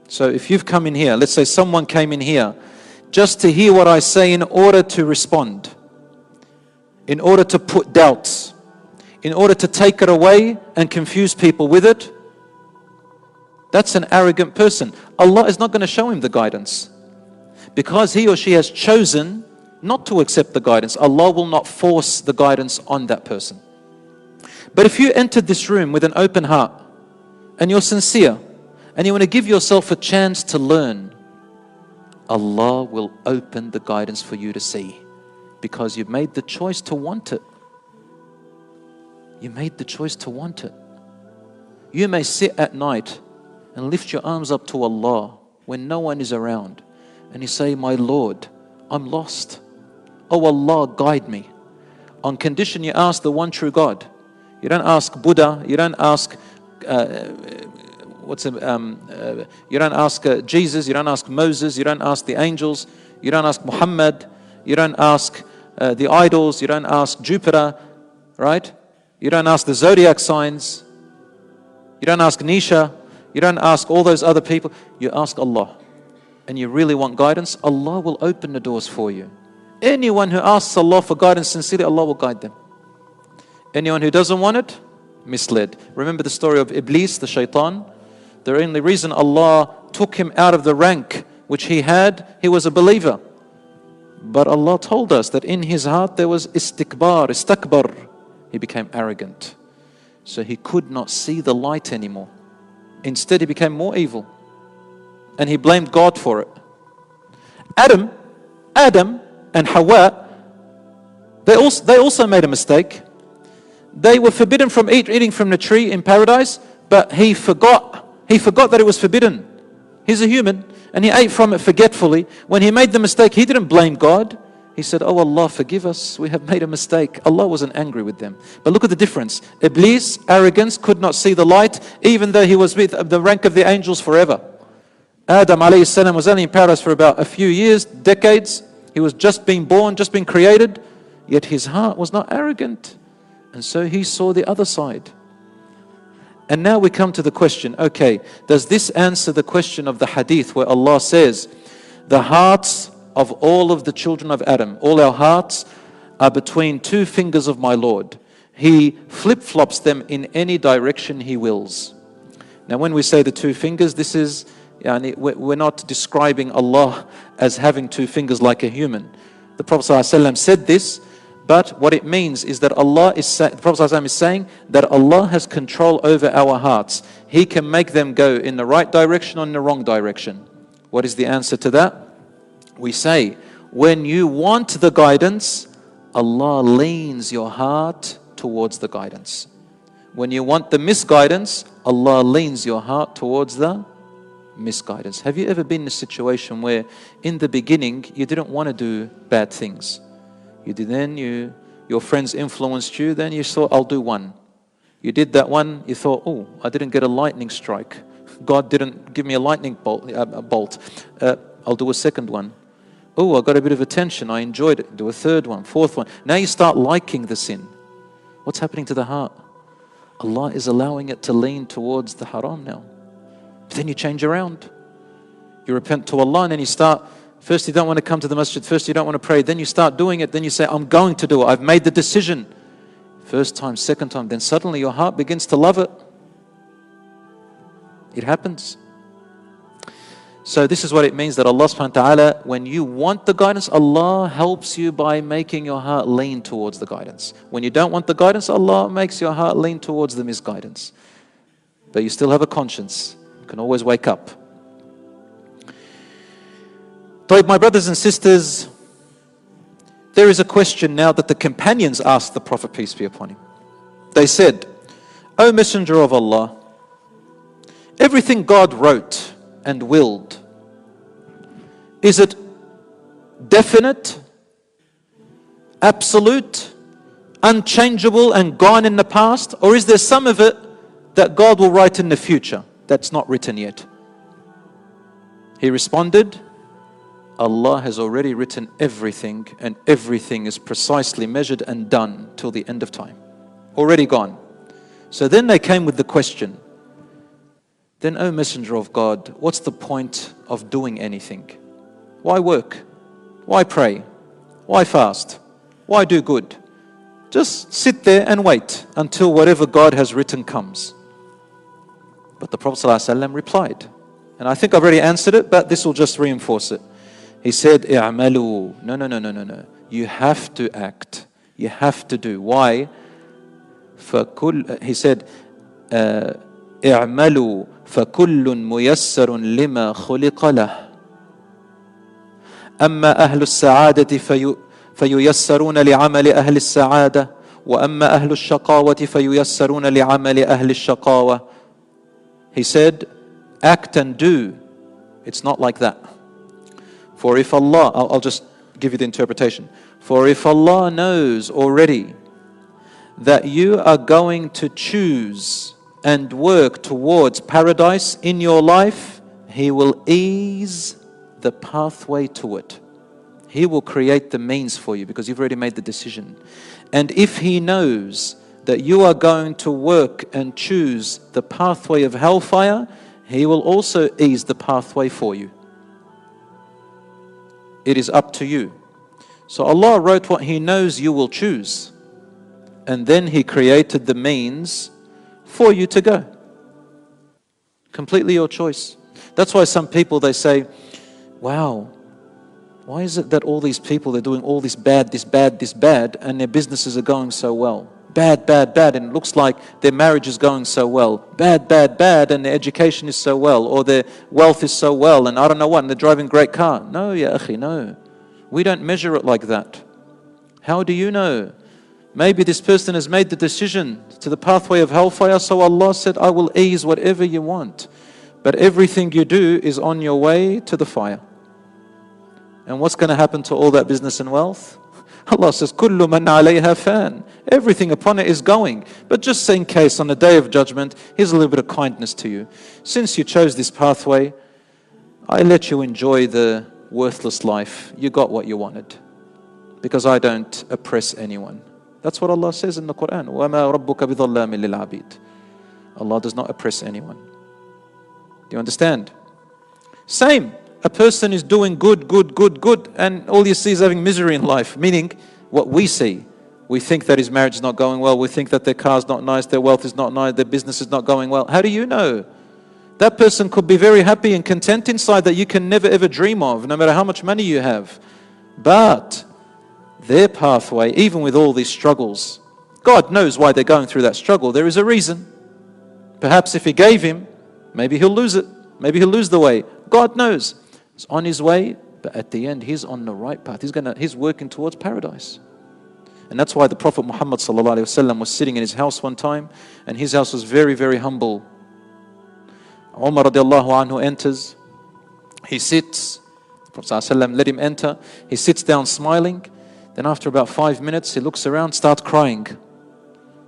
so if you've come in here, let's say someone came in here just to hear what I say in order to respond, in order to put doubts, in order to take it away and confuse people with it, that's an arrogant person. Allah is not going to show him the guidance. Because he or she has chosen not to accept the guidance, Allah will not force the guidance on that person. But if you entered this room with an open heart and you're sincere and you want to give yourself a chance to learn, Allah will open the guidance for you to see because you've made the choice to want it. You made the choice to want it. You may sit at night and lift your arms up to Allah when no one is around and you say, My Lord, I'm lost. Oh Allah, guide me. On condition you ask the one true God. You don't ask Buddha, you don't ask. Uh, what's um, uh, you don't ask uh, Jesus, you don't ask Moses, you don't ask the angels, you don't ask Muhammad, you don't ask uh, the idols, you don't ask Jupiter, right? You don't ask the zodiac signs, you don't ask Nisha, you don't ask all those other people, you ask Allah. And you really want guidance, Allah will open the doors for you. Anyone who asks Allah for guidance sincerely, Allah will guide them. Anyone who doesn't want it, misled. Remember the story of Iblis, the shaitan? The only reason Allah took him out of the rank which he had, he was a believer. But Allah told us that in his heart there was istikbar, istakbar. He became arrogant. So he could not see the light anymore. Instead, he became more evil. And he blamed God for it. Adam, Adam and Hawa, they also, they also made a mistake. They were forbidden from eat, eating from the tree in paradise, but he forgot. He forgot that it was forbidden. He's a human and he ate from it forgetfully. When he made the mistake, he didn't blame God. He said, Oh Allah, forgive us. We have made a mistake. Allah wasn't angry with them. But look at the difference. Iblis, arrogance, could not see the light, even though he was with the rank of the angels forever. Adam salam was only in paradise for about a few years, decades. He was just being born, just being created. Yet his heart was not arrogant. And so he saw the other side. And now we come to the question okay, does this answer the question of the hadith where Allah says, the hearts of all of the children of Adam, all our hearts are between two fingers of my Lord. He flip flops them in any direction He wills. Now, when we say the two fingers, this is, we're not describing Allah as having two fingers like a human. The Prophet ﷺ said this, but what it means is that Allah is, the Prophet is saying that Allah has control over our hearts. He can make them go in the right direction or in the wrong direction. What is the answer to that? we say, when you want the guidance, Allah leans your heart towards the guidance. When you want the misguidance, Allah leans your heart towards the misguidance. Have you ever been in a situation where in the beginning you didn't want to do bad things? You did then you your friends influenced you, then you thought, I'll do one. You did that one, you thought, oh, I didn't get a lightning strike. God didn't give me a lightning bolt. Uh, bolt. Uh, I'll do a second one. Oh, I got a bit of attention. I enjoyed it. Do a third one, fourth one. Now you start liking the sin. What's happening to the heart? Allah is allowing it to lean towards the haram now. But then you change around. You repent to Allah and then you start. First, you don't want to come to the masjid. First, you don't want to pray. Then you start doing it. Then you say, I'm going to do it. I've made the decision. First time, second time. Then suddenly your heart begins to love it. It happens. So this is what it means that Allah subhanahu wa ta'ala, when you want the guidance, Allah helps you by making your heart lean towards the guidance. When you don't want the guidance, Allah makes your heart lean towards the misguidance. But you still have a conscience. You can always wake up. So, my brothers and sisters, there is a question now that the companions asked the Prophet, peace be upon him. They said, O Messenger of Allah, everything God wrote and willed, is it definite, absolute, unchangeable, and gone in the past? Or is there some of it that God will write in the future that's not written yet? He responded, Allah has already written everything, and everything is precisely measured and done till the end of time. Already gone. So then they came with the question then, O Messenger of God, what's the point of doing anything? Why work? Why pray? Why fast? Why do good? Just sit there and wait until whatever God has written comes. But the Prophet ﷺ replied, and I think I've already answered it, but this will just reinforce it. He said, "I'malu." No, no, no, no, no, no. You have to act. You have to do. Why? فكل, he said, uh, اعملوا فكل ميسر لما خلق له اما أهل السعاده في فييسرون لعمل أهل السعاده واما أهل الشقاوه فييسرون لعمل أهل الشقاوه he said act and do it's not like that for if allah I'll, I'll just give you the interpretation for if allah knows already that you are going to choose and work towards paradise in your life, He will ease the pathway to it. He will create the means for you because you've already made the decision. And if He knows that you are going to work and choose the pathway of hellfire, He will also ease the pathway for you. It is up to you. So Allah wrote what He knows you will choose. And then He created the means for you to go. Completely your choice. That's why some people they say, "Wow, why is it that all these people they're doing all this bad, this bad, this bad, and their businesses are going so well? Bad, bad, bad, and it looks like their marriage is going so well. Bad, bad, bad, and their education is so well, or their wealth is so well, and I don't know what, and they're driving a great car. No, ya akhi, no. We don't measure it like that. How do you know? Maybe this person has made the decision to the pathway of hellfire, so Allah said, I will ease whatever you want. But everything you do is on your way to the fire. And what's going to happen to all that business and wealth? Allah says, Kullu man alayha fan. Everything upon it is going. But just in case on the day of judgment, here's a little bit of kindness to you. Since you chose this pathway, I let you enjoy the worthless life. You got what you wanted. Because I don't oppress anyone. That's what Allah says in the Quran. وَمَا رَبُّكَ بِظَلَّامٍ لِلْعَبِيدِ Allah does not oppress anyone. Do you understand? Same. A person is doing good, good, good, good, and all you see is having misery in life. Meaning, what we see. We think that his marriage is not going well. We think that their car is not nice, their wealth is not nice, their business is not going well. How do you know? That person could be very happy and content inside that you can never ever dream of, no matter how much money you have. But their pathway, even with all these struggles. God knows why they're going through that struggle. There is a reason. Perhaps if He gave him, maybe he'll lose it. Maybe he'll lose the way. God knows. He's on his way, but at the end, he's on the right path. He's, gonna, he's working towards paradise. And that's why the Prophet Muhammad was sitting in his house one time, and his house was very, very humble. Umar radiallahu anhu enters. He sits. The Prophet let him enter. He sits down smiling. Then after about five minutes, he looks around, starts crying.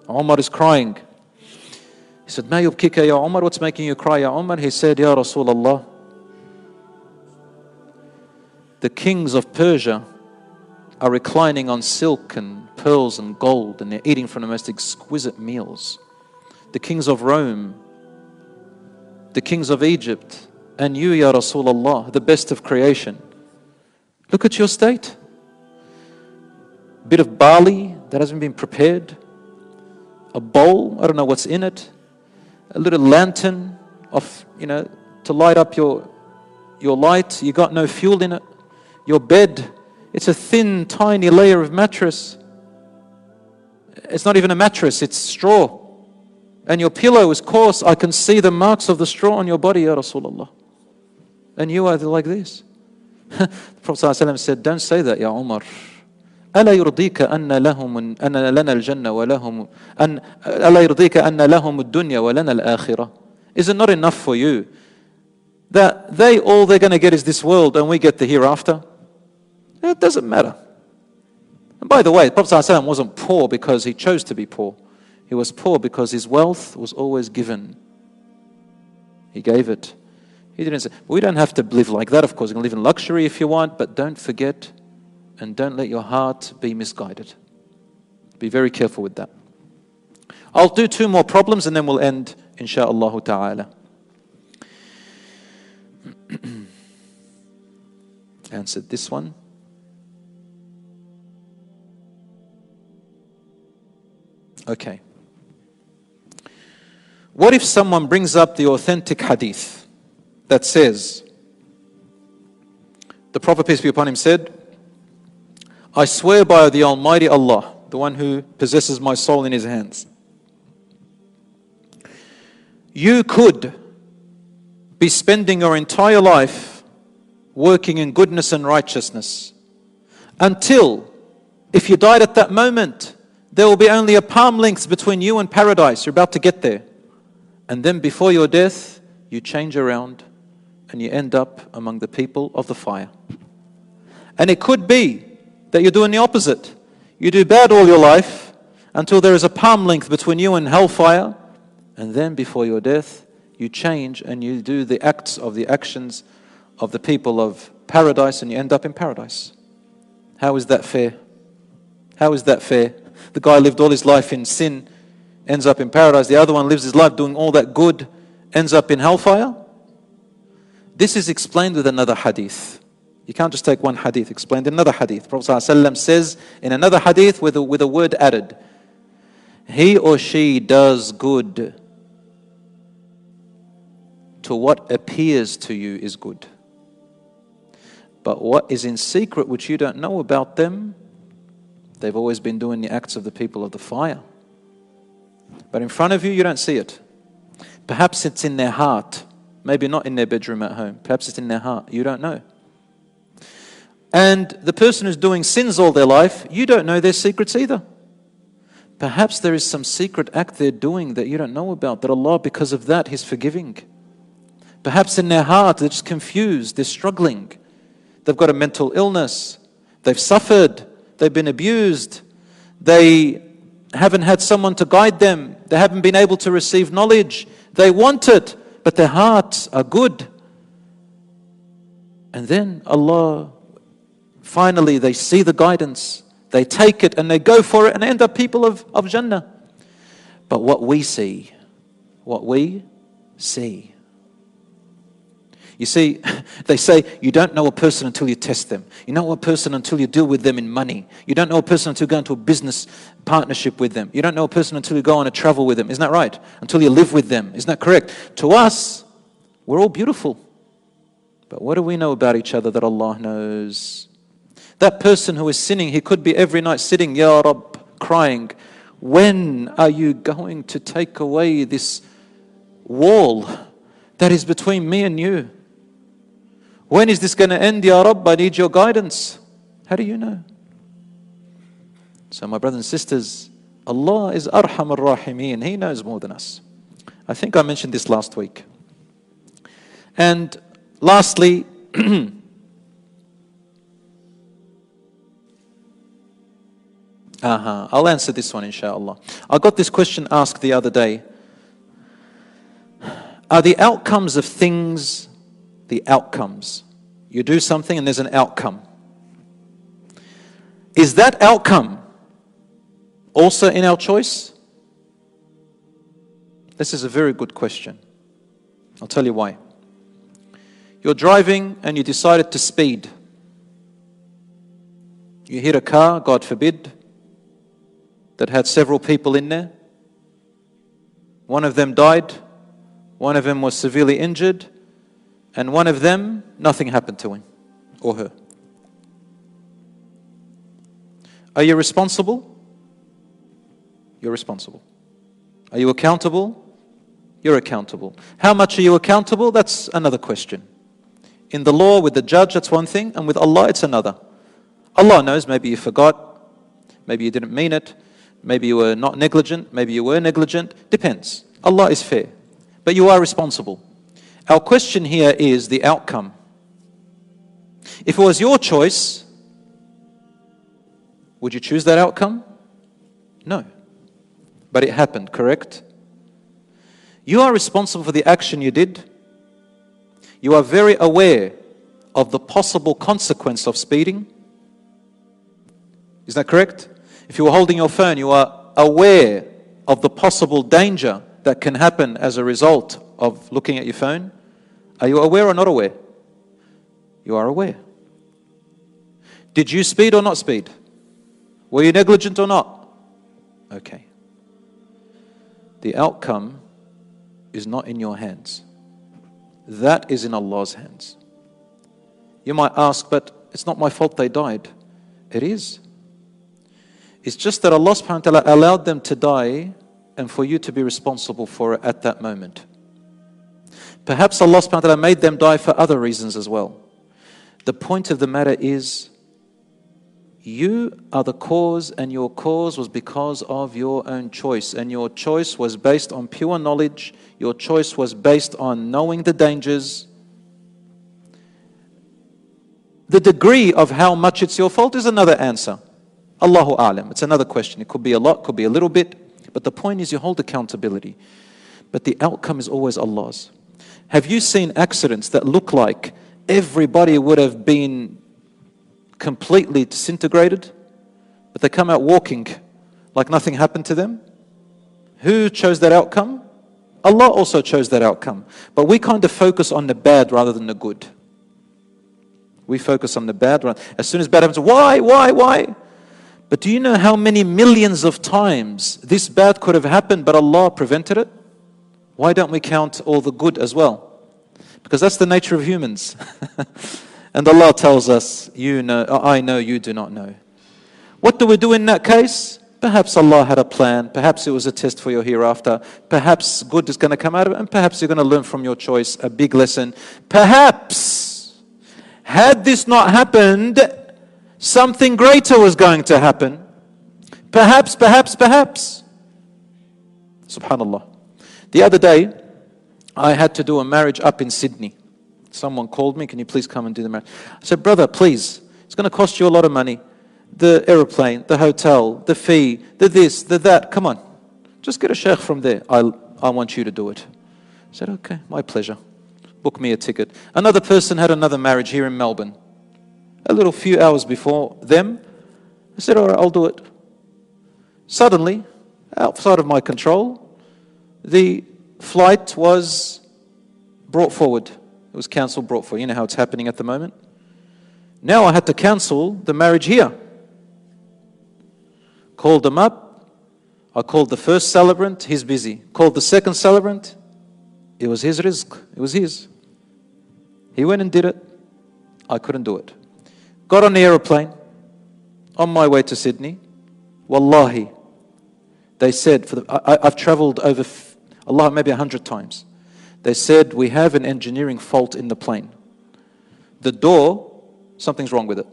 Omar is crying. He said, Ma yubkika ya Omar, what's making you cry, ya Omar? He said, Ya Rasulullah, the kings of Persia are reclining on silk and pearls and gold, and they're eating from the most exquisite meals. The kings of Rome, the kings of Egypt, and you, Ya Rasulullah, the best of creation. Look at your state a bit of barley that hasn't been prepared, a bowl, I don't know what's in it, a little lantern of, you know, to light up your your light, you got no fuel in it Your bed, it's a thin, tiny layer of mattress. It's not even a mattress, it's straw. And your pillow is coarse. I can see the marks of the straw on your body, Ya Rasulullah. And you are like this. <laughs> the Prophet ﷺ said, Don't say that, Ya Umar. ألا يرضيك أن لهم أن لنا الجنة ولهم أن ألا يرضيك أن لهم الدنيا ولنا الآخرة Is it not enough for you that they all they're going to get is this world and we get the hereafter? Eh, it doesn't matter. And by the way, Prophet ﷺ wasn't poor because he chose to be poor. He was poor because his wealth was always given. He gave it. He didn't say, we don't have to live like that, of course. You can live in luxury if you want, but don't forget and don't let your heart be misguided. Be very careful with that. I'll do two more problems and then we'll end, insha'Allah ta'ala. <clears throat> Answered this one. Okay. What if someone brings up the authentic hadith that says, the Prophet, peace be upon him, said, I swear by the Almighty Allah, the one who possesses my soul in his hands. You could be spending your entire life working in goodness and righteousness until, if you died at that moment, there will be only a palm length between you and paradise. You're about to get there. And then before your death, you change around and you end up among the people of the fire. And it could be that you're doing the opposite. You do bad all your life until there is a palm length between you and hellfire, and then before your death, you change and you do the acts of the actions of the people of paradise, and you end up in paradise. How is that fair? How is that fair? The guy lived all his life in sin, ends up in paradise. The other one lives his life doing all that good, ends up in hellfire. This is explained with another hadith. You can't just take one hadith, explained in another hadith. Prophet ﷺ says in another hadith with a, with a word added, he or she does good to what appears to you is good. But what is in secret, which you don't know about them, they've always been doing the acts of the people of the fire. But in front of you, you don't see it. Perhaps it's in their heart. Maybe not in their bedroom at home. Perhaps it's in their heart. You don't know. And the person who's doing sins all their life, you don't know their secrets either. Perhaps there is some secret act they're doing that you don't know about, that Allah, because of that, He's forgiving. Perhaps in their heart, they're just confused, they're struggling. They've got a mental illness, they've suffered, they've been abused, they haven't had someone to guide them, they haven't been able to receive knowledge. They want it, but their hearts are good. And then Allah Finally, they see the guidance, they take it and they go for it and they end up people of, of Jannah. But what we see, what we see. You see, <laughs> they say you don't know a person until you test them. You know a person until you deal with them in money. You don't know a person until you go into a business partnership with them. You don't know a person until you go on a travel with them. Isn't that right? Until you live with them. Isn't that correct? To us, we're all beautiful. But what do we know about each other that Allah knows? That person who is sinning, he could be every night sitting, Ya Rab, crying, When are you going to take away this wall that is between me and you? When is this going to end, Ya Rab? I need your guidance. How do you know? So, my brothers and sisters, Allah is Arham ar Rahimeen. He knows more than us. I think I mentioned this last week. And lastly, <clears throat> Uh-huh. I'll answer this one, inshallah. I got this question asked the other day. Are the outcomes of things the outcomes? You do something and there's an outcome. Is that outcome also in our choice? This is a very good question. I'll tell you why. You're driving and you decided to speed. You hit a car, God forbid, that had several people in there. One of them died, one of them was severely injured, and one of them, nothing happened to him or her. Are you responsible? You're responsible. Are you accountable? You're accountable. How much are you accountable? That's another question. In the law, with the judge, that's one thing, and with Allah, it's another. Allah knows maybe you forgot, maybe you didn't mean it, maybe you were not negligent, maybe you were negligent. Depends. Allah is fair. But you are responsible. Our question here is the outcome. If it was your choice, would you choose that outcome? No. But it happened, correct? You are responsible for the action you did. You are very aware of the possible consequence of speeding. Is that correct? If you are holding your phone, you are aware of the possible danger that can happen as a result of looking at your phone. Are you aware or not aware? You are aware. Did you speed or not speed? Were you negligent or not? Okay. The outcome is not in your hands. That is in Allah's hands. You might ask, but it's not my fault they died. It is. It's just that Allah subhanahu wa ta'ala allowed them to die and for you to be responsible for it at that moment. Perhaps Allah subhanahu wa ta'ala made them die for other reasons as well. The point of the matter is you are the cause, and your cause was because of your own choice. And your choice was based on pure knowledge, your choice was based on knowing the dangers. The degree of how much it's your fault is another answer. Allahu A'lam. It's another question. It could be a lot, could be a little bit. But the point is, you hold accountability. But the outcome is always Allah's. Have you seen accidents that look like everybody would have been completely disintegrated, but they come out walking like nothing happened to them? Who chose that outcome? Allah also chose that outcome. But we kind of focus on the bad rather than the good. We focus on the bad. As soon as bad happens, why, why, why? But do you know how many millions of times this bad could have happened, but Allah prevented it? Why don't we count all the good as well? Because that's the nature of humans. <laughs> and Allah tells us, You know, uh, I know, you do not know. What do we do in that case? Perhaps Allah had a plan. Perhaps it was a test for your hereafter. Perhaps good is going to come out of it. And perhaps you're going to learn from your choice a big lesson. Perhaps, had this not happened, something greater was going to happen. Perhaps, perhaps, perhaps. Subhanallah. The other day, I had to do a marriage up in Sydney. Someone called me, Can you please come and do the marriage? I said, Brother, please, it's going to cost you a lot of money. The aeroplane, the hotel, the fee, the this, the that. Come on. Just get a sheikh from there. I, I want you to do it. I said, Okay, my pleasure. Book me a ticket. Another person had another marriage here in Melbourne. A little few hours before them. I said, All right, I'll do it. Suddenly, outside of my control, the flight was brought forward. It was cancelled, brought forward. You know how it's happening at the moment? Now I had to cancel the marriage here. Called them up. I called the first celebrant, he's busy. Called the second celebrant, it was his rizq, it was his. He went and did it. I couldn't do it. Got on the aeroplane on my way to Sydney. Wallahi, they said, for the, I, have traveled over Allah maybe a hundred times. They said, We have an engineering fault in the plane. The door, something's wrong with it.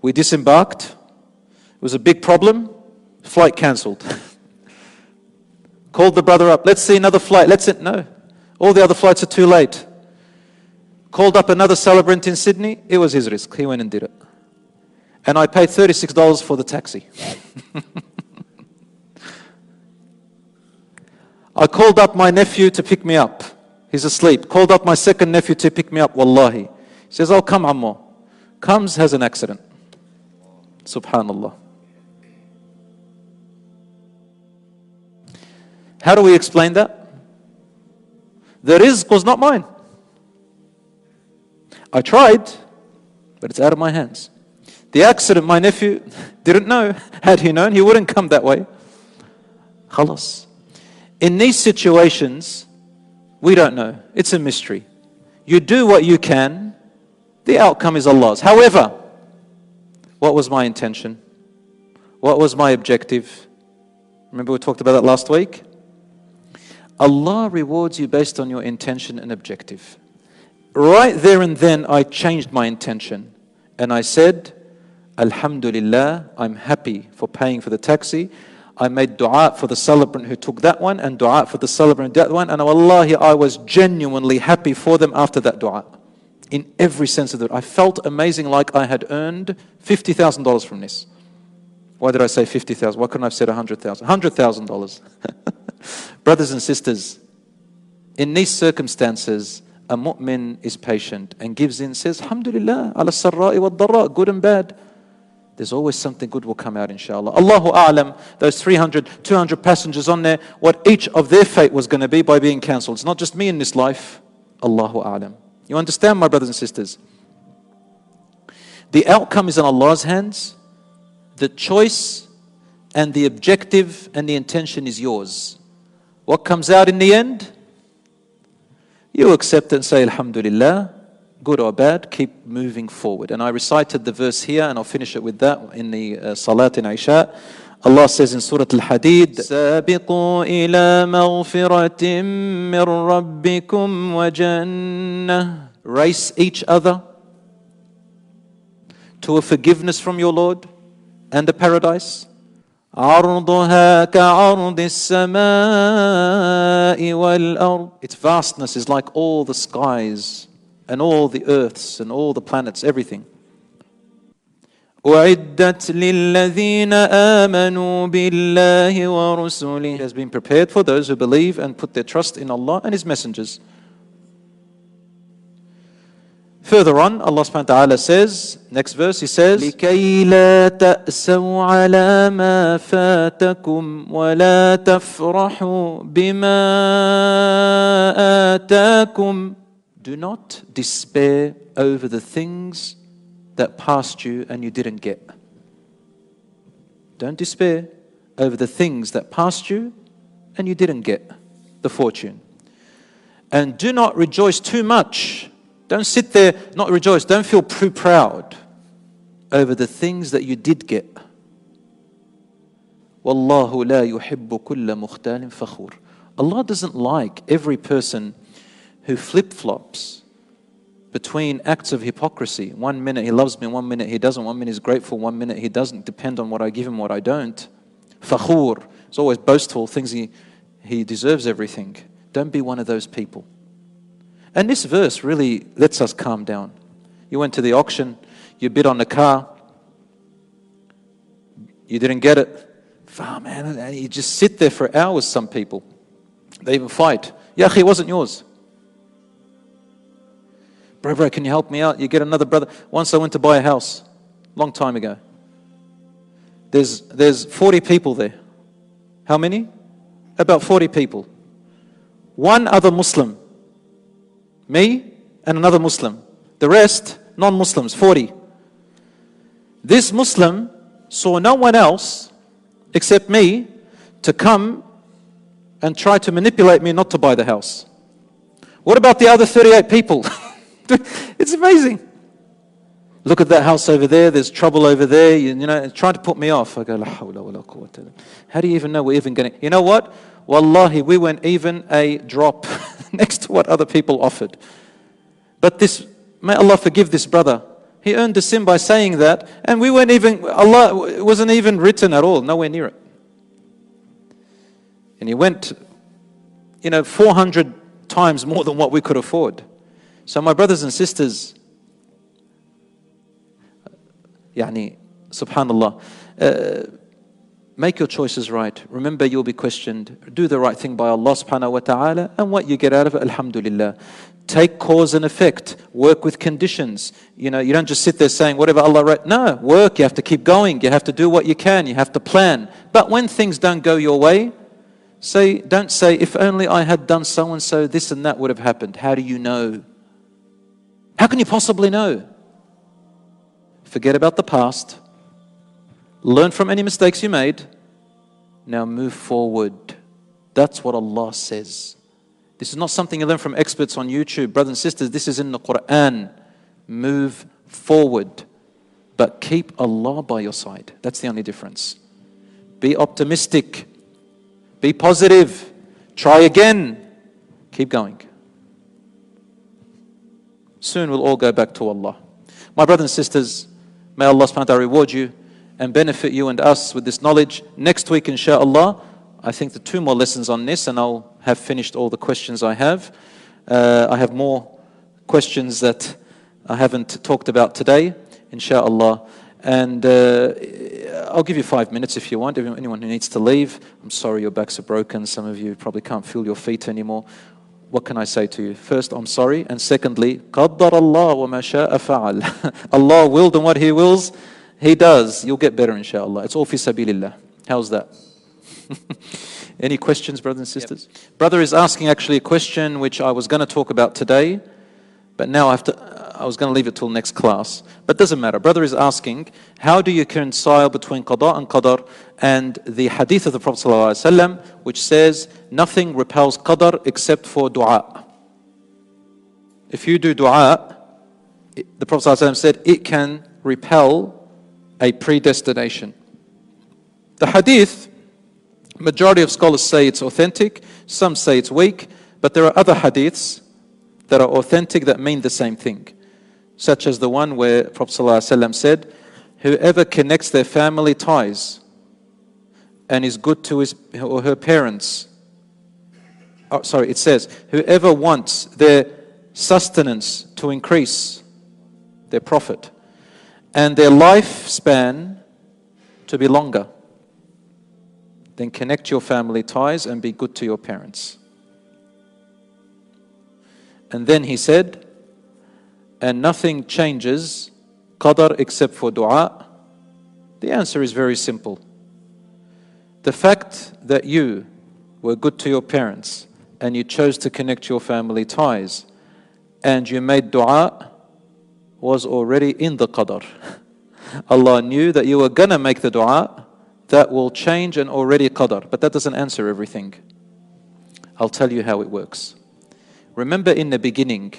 We disembarked. It was a big problem. Flight cancelled. <laughs> Called the brother up. Let's see another flight. Let's. No. All the other flights are too late. Called up another celebrant in Sydney. It was his rizq. He went and did it. And I paid $36 for the taxi. <laughs> I called up my nephew to pick me up. He's asleep. Called up my second nephew to pick me up. Wallahi. He says, Oh, come, Ammo. Comes, has an accident. Subhanallah. How do we explain that? The rizq was not mine. I tried, but it's out of my hands. The accident, my nephew <laughs> didn't know. Had he known, he wouldn't come that way. Khalas. In these situations, we don't know. It's a mystery. You do what you can, the outcome is Allah's. However, what was my intention? What was my objective? Remember, we talked about that last week? Allah rewards you based on your intention and objective. Right there and then, I changed my intention and I said, Alhamdulillah, I'm happy for paying for the taxi. I made dua for the celebrant who took that one and dua for the celebrant that one. And wallahi, I was genuinely happy for them after that dua. In every sense of it. I felt amazing like I had earned $50,000 from this. Why did I say 50,000? Why couldn't I have said 100,000? $100,000. <laughs> Brothers and sisters, in these circumstances, a mu'min is patient and gives in, says, Alhamdulillah, ala sarra'i wa dharra, good and bad. There's always something good will come out, inshallah. Allahu A'lam, those 300, 200 passengers on there, what each of their fate was going to be by being cancelled. It's not just me in this life. Allahu A'lam. You understand, my brothers and sisters? The outcome is in Allah's hands. The choice and the objective and the intention is yours. What comes out in the end? You accept and say, Alhamdulillah, good or bad, keep moving forward. And I recited the verse here, and I'll finish it with that in the uh, Salat in Isha. Allah says in Surah Al-Hadid, سابقوا إلى مغفرة من ربكم وجنة Race each other to a forgiveness from your Lord and a paradise. عرضها كعرض السماء والأرض Its vastness is like all the skies and all the earths and all the planets, everything. أعدت للذين آمنوا بالله ورسله It has been prepared for those who believe and put their trust in Allah and His messengers. Further on, Allah subhanahu wa ta'ala says, next verse, He says, لكي لا تأسوا على ما فاتكم ولا تفرحوا بما آتاكم do not despair over the things that passed you and you didn't get. Don't despair over the things that passed you and you didn't get the fortune. And do not rejoice too much don't sit there, not rejoice. Don't feel too proud over the things that you did get. La yuhibbu. Allah doesn't like every person who flip flops between acts of hypocrisy. One minute he loves me, one minute he doesn't, one minute he's grateful, one minute he doesn't, depend on what I give him, what I don't. Fakhur, it's always boastful, thinks he, he deserves everything. Don't be one of those people. And this verse really lets us calm down. You went to the auction, you bid on the car, you didn't get it. Oh, man, and you just sit there for hours, some people. They even fight. Yeah, it wasn't yours. Bro, bro, can you help me out? You get another brother. Once I went to buy a house, long time ago. There's, there's 40 people there. How many? About 40 people. One other Muslim me and another Muslim. The rest, non Muslims, 40. This Muslim saw no one else except me to come and try to manipulate me not to buy the house. What about the other 38 people? <laughs> <laughs> it's amazing. Look at that house over there, there's trouble over there, you, you know, trying to put me off. I go, How do you even know we're even going to? You know what? Wallahi, we weren't even a drop <laughs> next to what other people offered. But this, may Allah forgive this brother. He earned a sin by saying that, and we weren't even, Allah it wasn't even written at all, nowhere near it. And he went, you know, 400 times more than what we could afford. So, my brothers and sisters, yani, subhanallah, uh, Make your choices right. Remember, you'll be questioned. Do the right thing by Allah subhanahu wa ta'ala, and what you get out of it, alhamdulillah. Take cause and effect. Work with conditions. You know, you don't just sit there saying, whatever Allah wrote. No, work. You have to keep going. You have to do what you can. You have to plan. But when things don't go your way, say, don't say, if only I had done so and so, this and that would have happened. How do you know? How can you possibly know? Forget about the past Learn from any mistakes you made. Now move forward. That's what Allah says. This is not something you learn from experts on YouTube. Brothers and sisters, this is in the Quran. Move forward, but keep Allah by your side. That's the only difference. Be optimistic, be positive, try again, keep going. Soon we'll all go back to Allah. My brothers and sisters, may Allah subhanahu wa ta'ala reward you and benefit you and us with this knowledge. Next week, inshallah, I think the two more lessons on this, and I'll have finished all the questions I have. Uh, I have more questions that I haven't talked about today, inshallah. And uh, I'll give you five minutes if you want. Anyone who needs to leave, I'm sorry your backs are broken. Some of you probably can't feel your feet anymore What can I say to you? First, I'm sorry. And secondly, قَدَّرَ اللَّهُ وَمَا شَاءَ فَعَلْ Allah willed and what He wills, He does. You'll get better, inshallah. It's all fi sabilillah. How's that? <laughs> Any questions, brothers and sisters? Yep. Brother is asking actually a question which I was going to talk about today, but now I have to. Uh, I was going to leave it till next class, but doesn't matter. Brother is asking, how do you reconcile between qada and qadar and the hadith of the Prophet ﷺ, which says nothing repels qadar except for dua. If you do dua, the Prophet ﷺ said it can repel a predestination. The hadith, majority of scholars say it's authentic, some say it's weak, but there are other hadiths that are authentic that mean the same thing such as the one where Prophet ﷺ said, Whoever connects their family ties and is good to his or her parents, oh, sorry, it says, Whoever wants their sustenance to increase, their profit, and their lifespan to be longer, then connect your family ties and be good to your parents. And then he said, and nothing changes qadar except for dua? The answer is very simple. The fact that you were good to your parents and you chose to connect your family ties and you made dua was already in the qadar. <laughs> Allah knew that you were going to make the dua that will change an already qadar, but that doesn't answer everything. I'll tell you how it works. Remember in the beginning,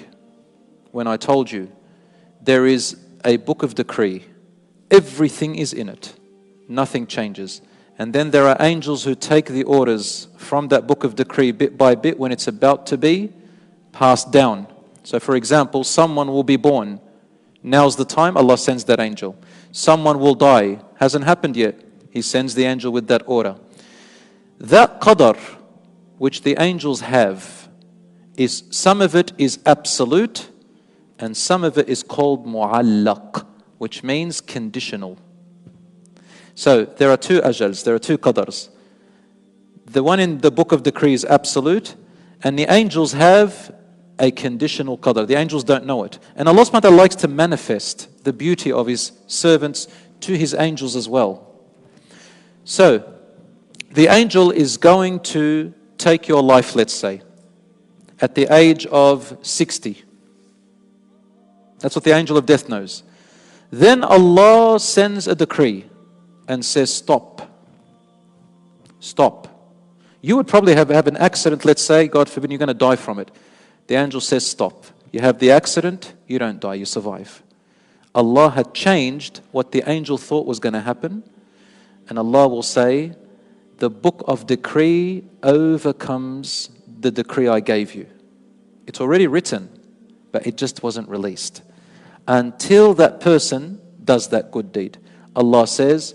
when I told you there is a book of decree. Everything is in it, nothing changes. And then there are angels who take the orders from that book of decree bit by bit when it's about to be passed down. So, for example, someone will be born. Now's the time, Allah sends that angel. Someone will die. Hasn't happened yet. He sends the angel with that order. That qadar, which the angels have, is some of it is absolute and some of it is called mu'allaq, which means conditional. So there are two ajals, there are two qadars. The one in the book of decree is absolute, and the angels have a conditional qadar. The angels don't know it. And Allah ta'ala likes to manifest the beauty of His servants to His angels as well. So, the angel is going to take your life, let's say, at the age of 60. That's what the angel of death knows. Then Allah sends a decree and says, Stop. Stop. You would probably have, have an accident, let's say, God forbid, you're going to die from it. The angel says, Stop. You have the accident, you don't die, you survive. Allah had changed what the angel thought was going to happen, and Allah will say, The book of decree overcomes the decree I gave you. It's already written, but it just wasn't released until that person does that good deed. Allah says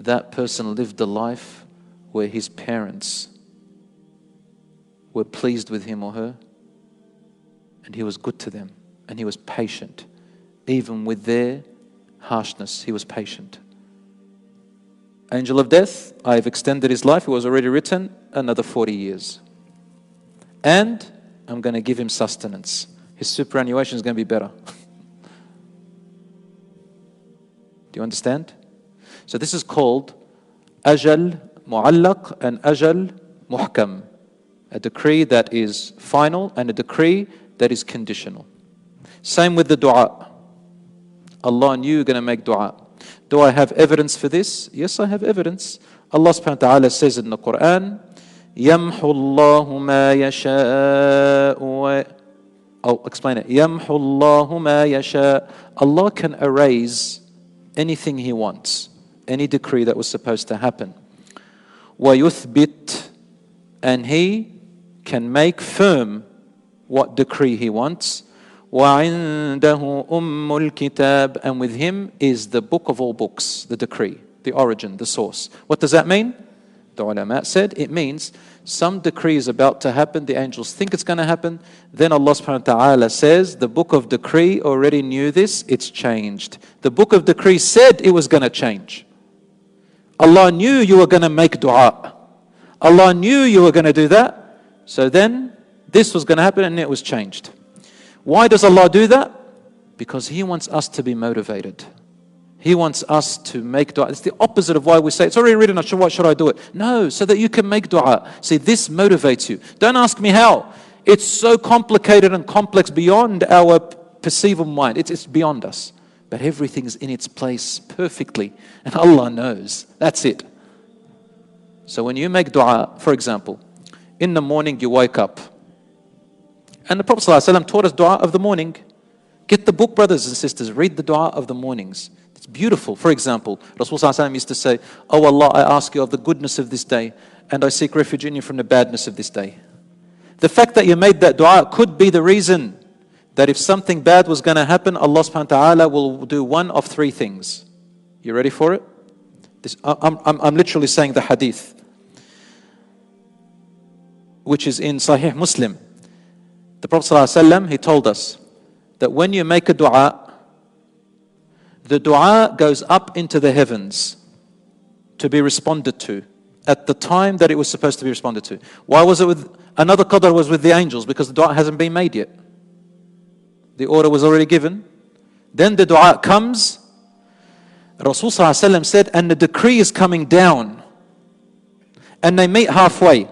that person lived a life where his parents were pleased with him or her and he was good to them and he was patient. Even with their harshness, he was patient. Angel of death, I have extended his life. It was already written, another 40 years. And I'm going to give him sustenance. His superannuation is going to be better. <laughs> Do you understand? So this is called ajal mu'allaq and ajal muhkam. A decree that is final and a decree that is conditional. Same with the dua. Allah knew you're going to make dua. Do I have evidence for this? Yes, I have evidence. Allah subhanahu wa ta'ala says in the Quran, يمحو الله ما يشاء و... I'll explain it. يمحو الله ما يشاء. Allah can erase anything He wants, any decree that was supposed to happen. ويثبت and He can make firm what decree He wants. وعنده أم الكتاب and with Him is the book of all books, the decree, the origin, the source. What does that mean? The said it means some decree is about to happen, the angels think it's going to happen. Then Allah subhanahu wa ta'ala says, The book of decree already knew this, it's changed. The book of decree said it was going to change. Allah knew you were going to make dua. Allah knew you were going to do that. So then this was going to happen and it was changed. Why does Allah do that? Because He wants us to be motivated. He wants us to make dua. It's the opposite of why we say, it's already written, why should I do it? No, so that you can make dua. See, this motivates you. Don't ask me how. It's so complicated and complex beyond our perceivable mind. It's, it's beyond us. But everything's in its place perfectly. And Allah knows. That's it. So when you make dua, for example, in the morning you wake up. And the Prophet ﷺ taught us dua of the morning. Get the book, brothers and sisters. Read the dua of the mornings. It's beautiful. For example, Rasulullah used to say, Oh Allah, I ask you of the goodness of this day, and I seek refuge in you from the badness of this day. The fact that you made that dua could be the reason that if something bad was going to happen, Allah subhanahu wa ta'ala will do one of three things. You ready for it? This, I'm, I'm, I'm literally saying the hadith, which is in Sahih Muslim. The Prophet ﷺ, he told us that when you make a dua, the dua goes up into the heavens to be responded to at the time that it was supposed to be responded to. Why was it with another qadr was with the angels? Because the dua hasn't been made yet. The order was already given. Then the dua comes. Rasul said, and the decree is coming down. And they meet halfway.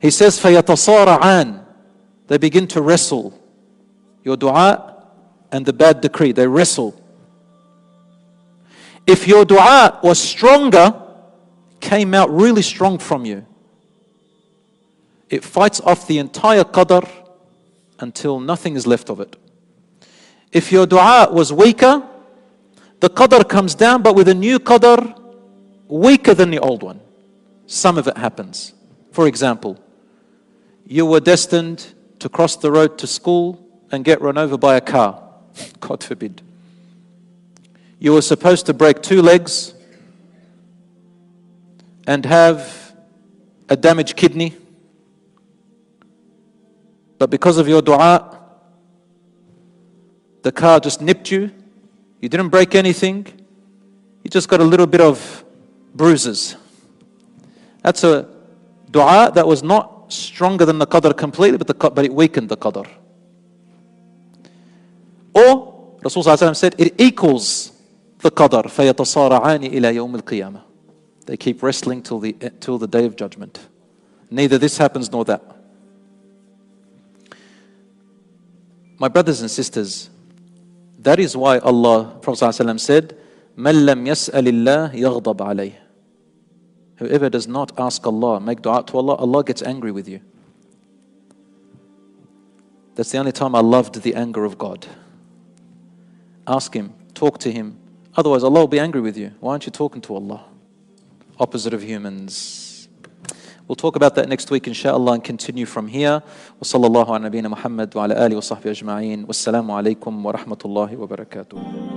He says, فَيَتَصَارَعَانِ They begin to wrestle. Your dua and the bad decree. They wrestle. If your dua was stronger, came out really strong from you, it fights off the entire qadr until nothing is left of it. If your dua was weaker, the qadr comes down, but with a new qadr, weaker than the old one. Some of it happens. For example, you were destined to cross the road to school and get run over by a car. <laughs> God forbid. You were supposed to break two legs and have a damaged kidney. But because of your dua, the car just nipped you. You didn't break anything. You just got a little bit of bruises. That's a dua that was not stronger than the qadr completely, but, the, but it weakened the qadr. Or, Rasulullah said, it equals the qadr. فَيَتَصَارَعَانِ إِلَى يَوْمِ الْقِيَامَةِ They keep wrestling till the, till the day of judgment. Neither this happens nor that. My brothers and sisters, that is why Allah, Prophet ﷺ said, مَنْ لَمْ يَسْأَلِ اللَّهِ يَغْضَبْ عَلَيْهِ Whoever does not ask Allah, make dua to Allah, Allah gets angry with you. That's the only time I loved the anger of God. Ask Him, talk to Him. Otherwise, Allah will be angry with you. Why aren't you talking to Allah? Opposite of humans. We'll talk about that next week, inshallah, and continue from here. وصلى الله على نبينا محمد وعلى آله وصحبه أجمعين والسلام عليكم ورحمة الله وبركاته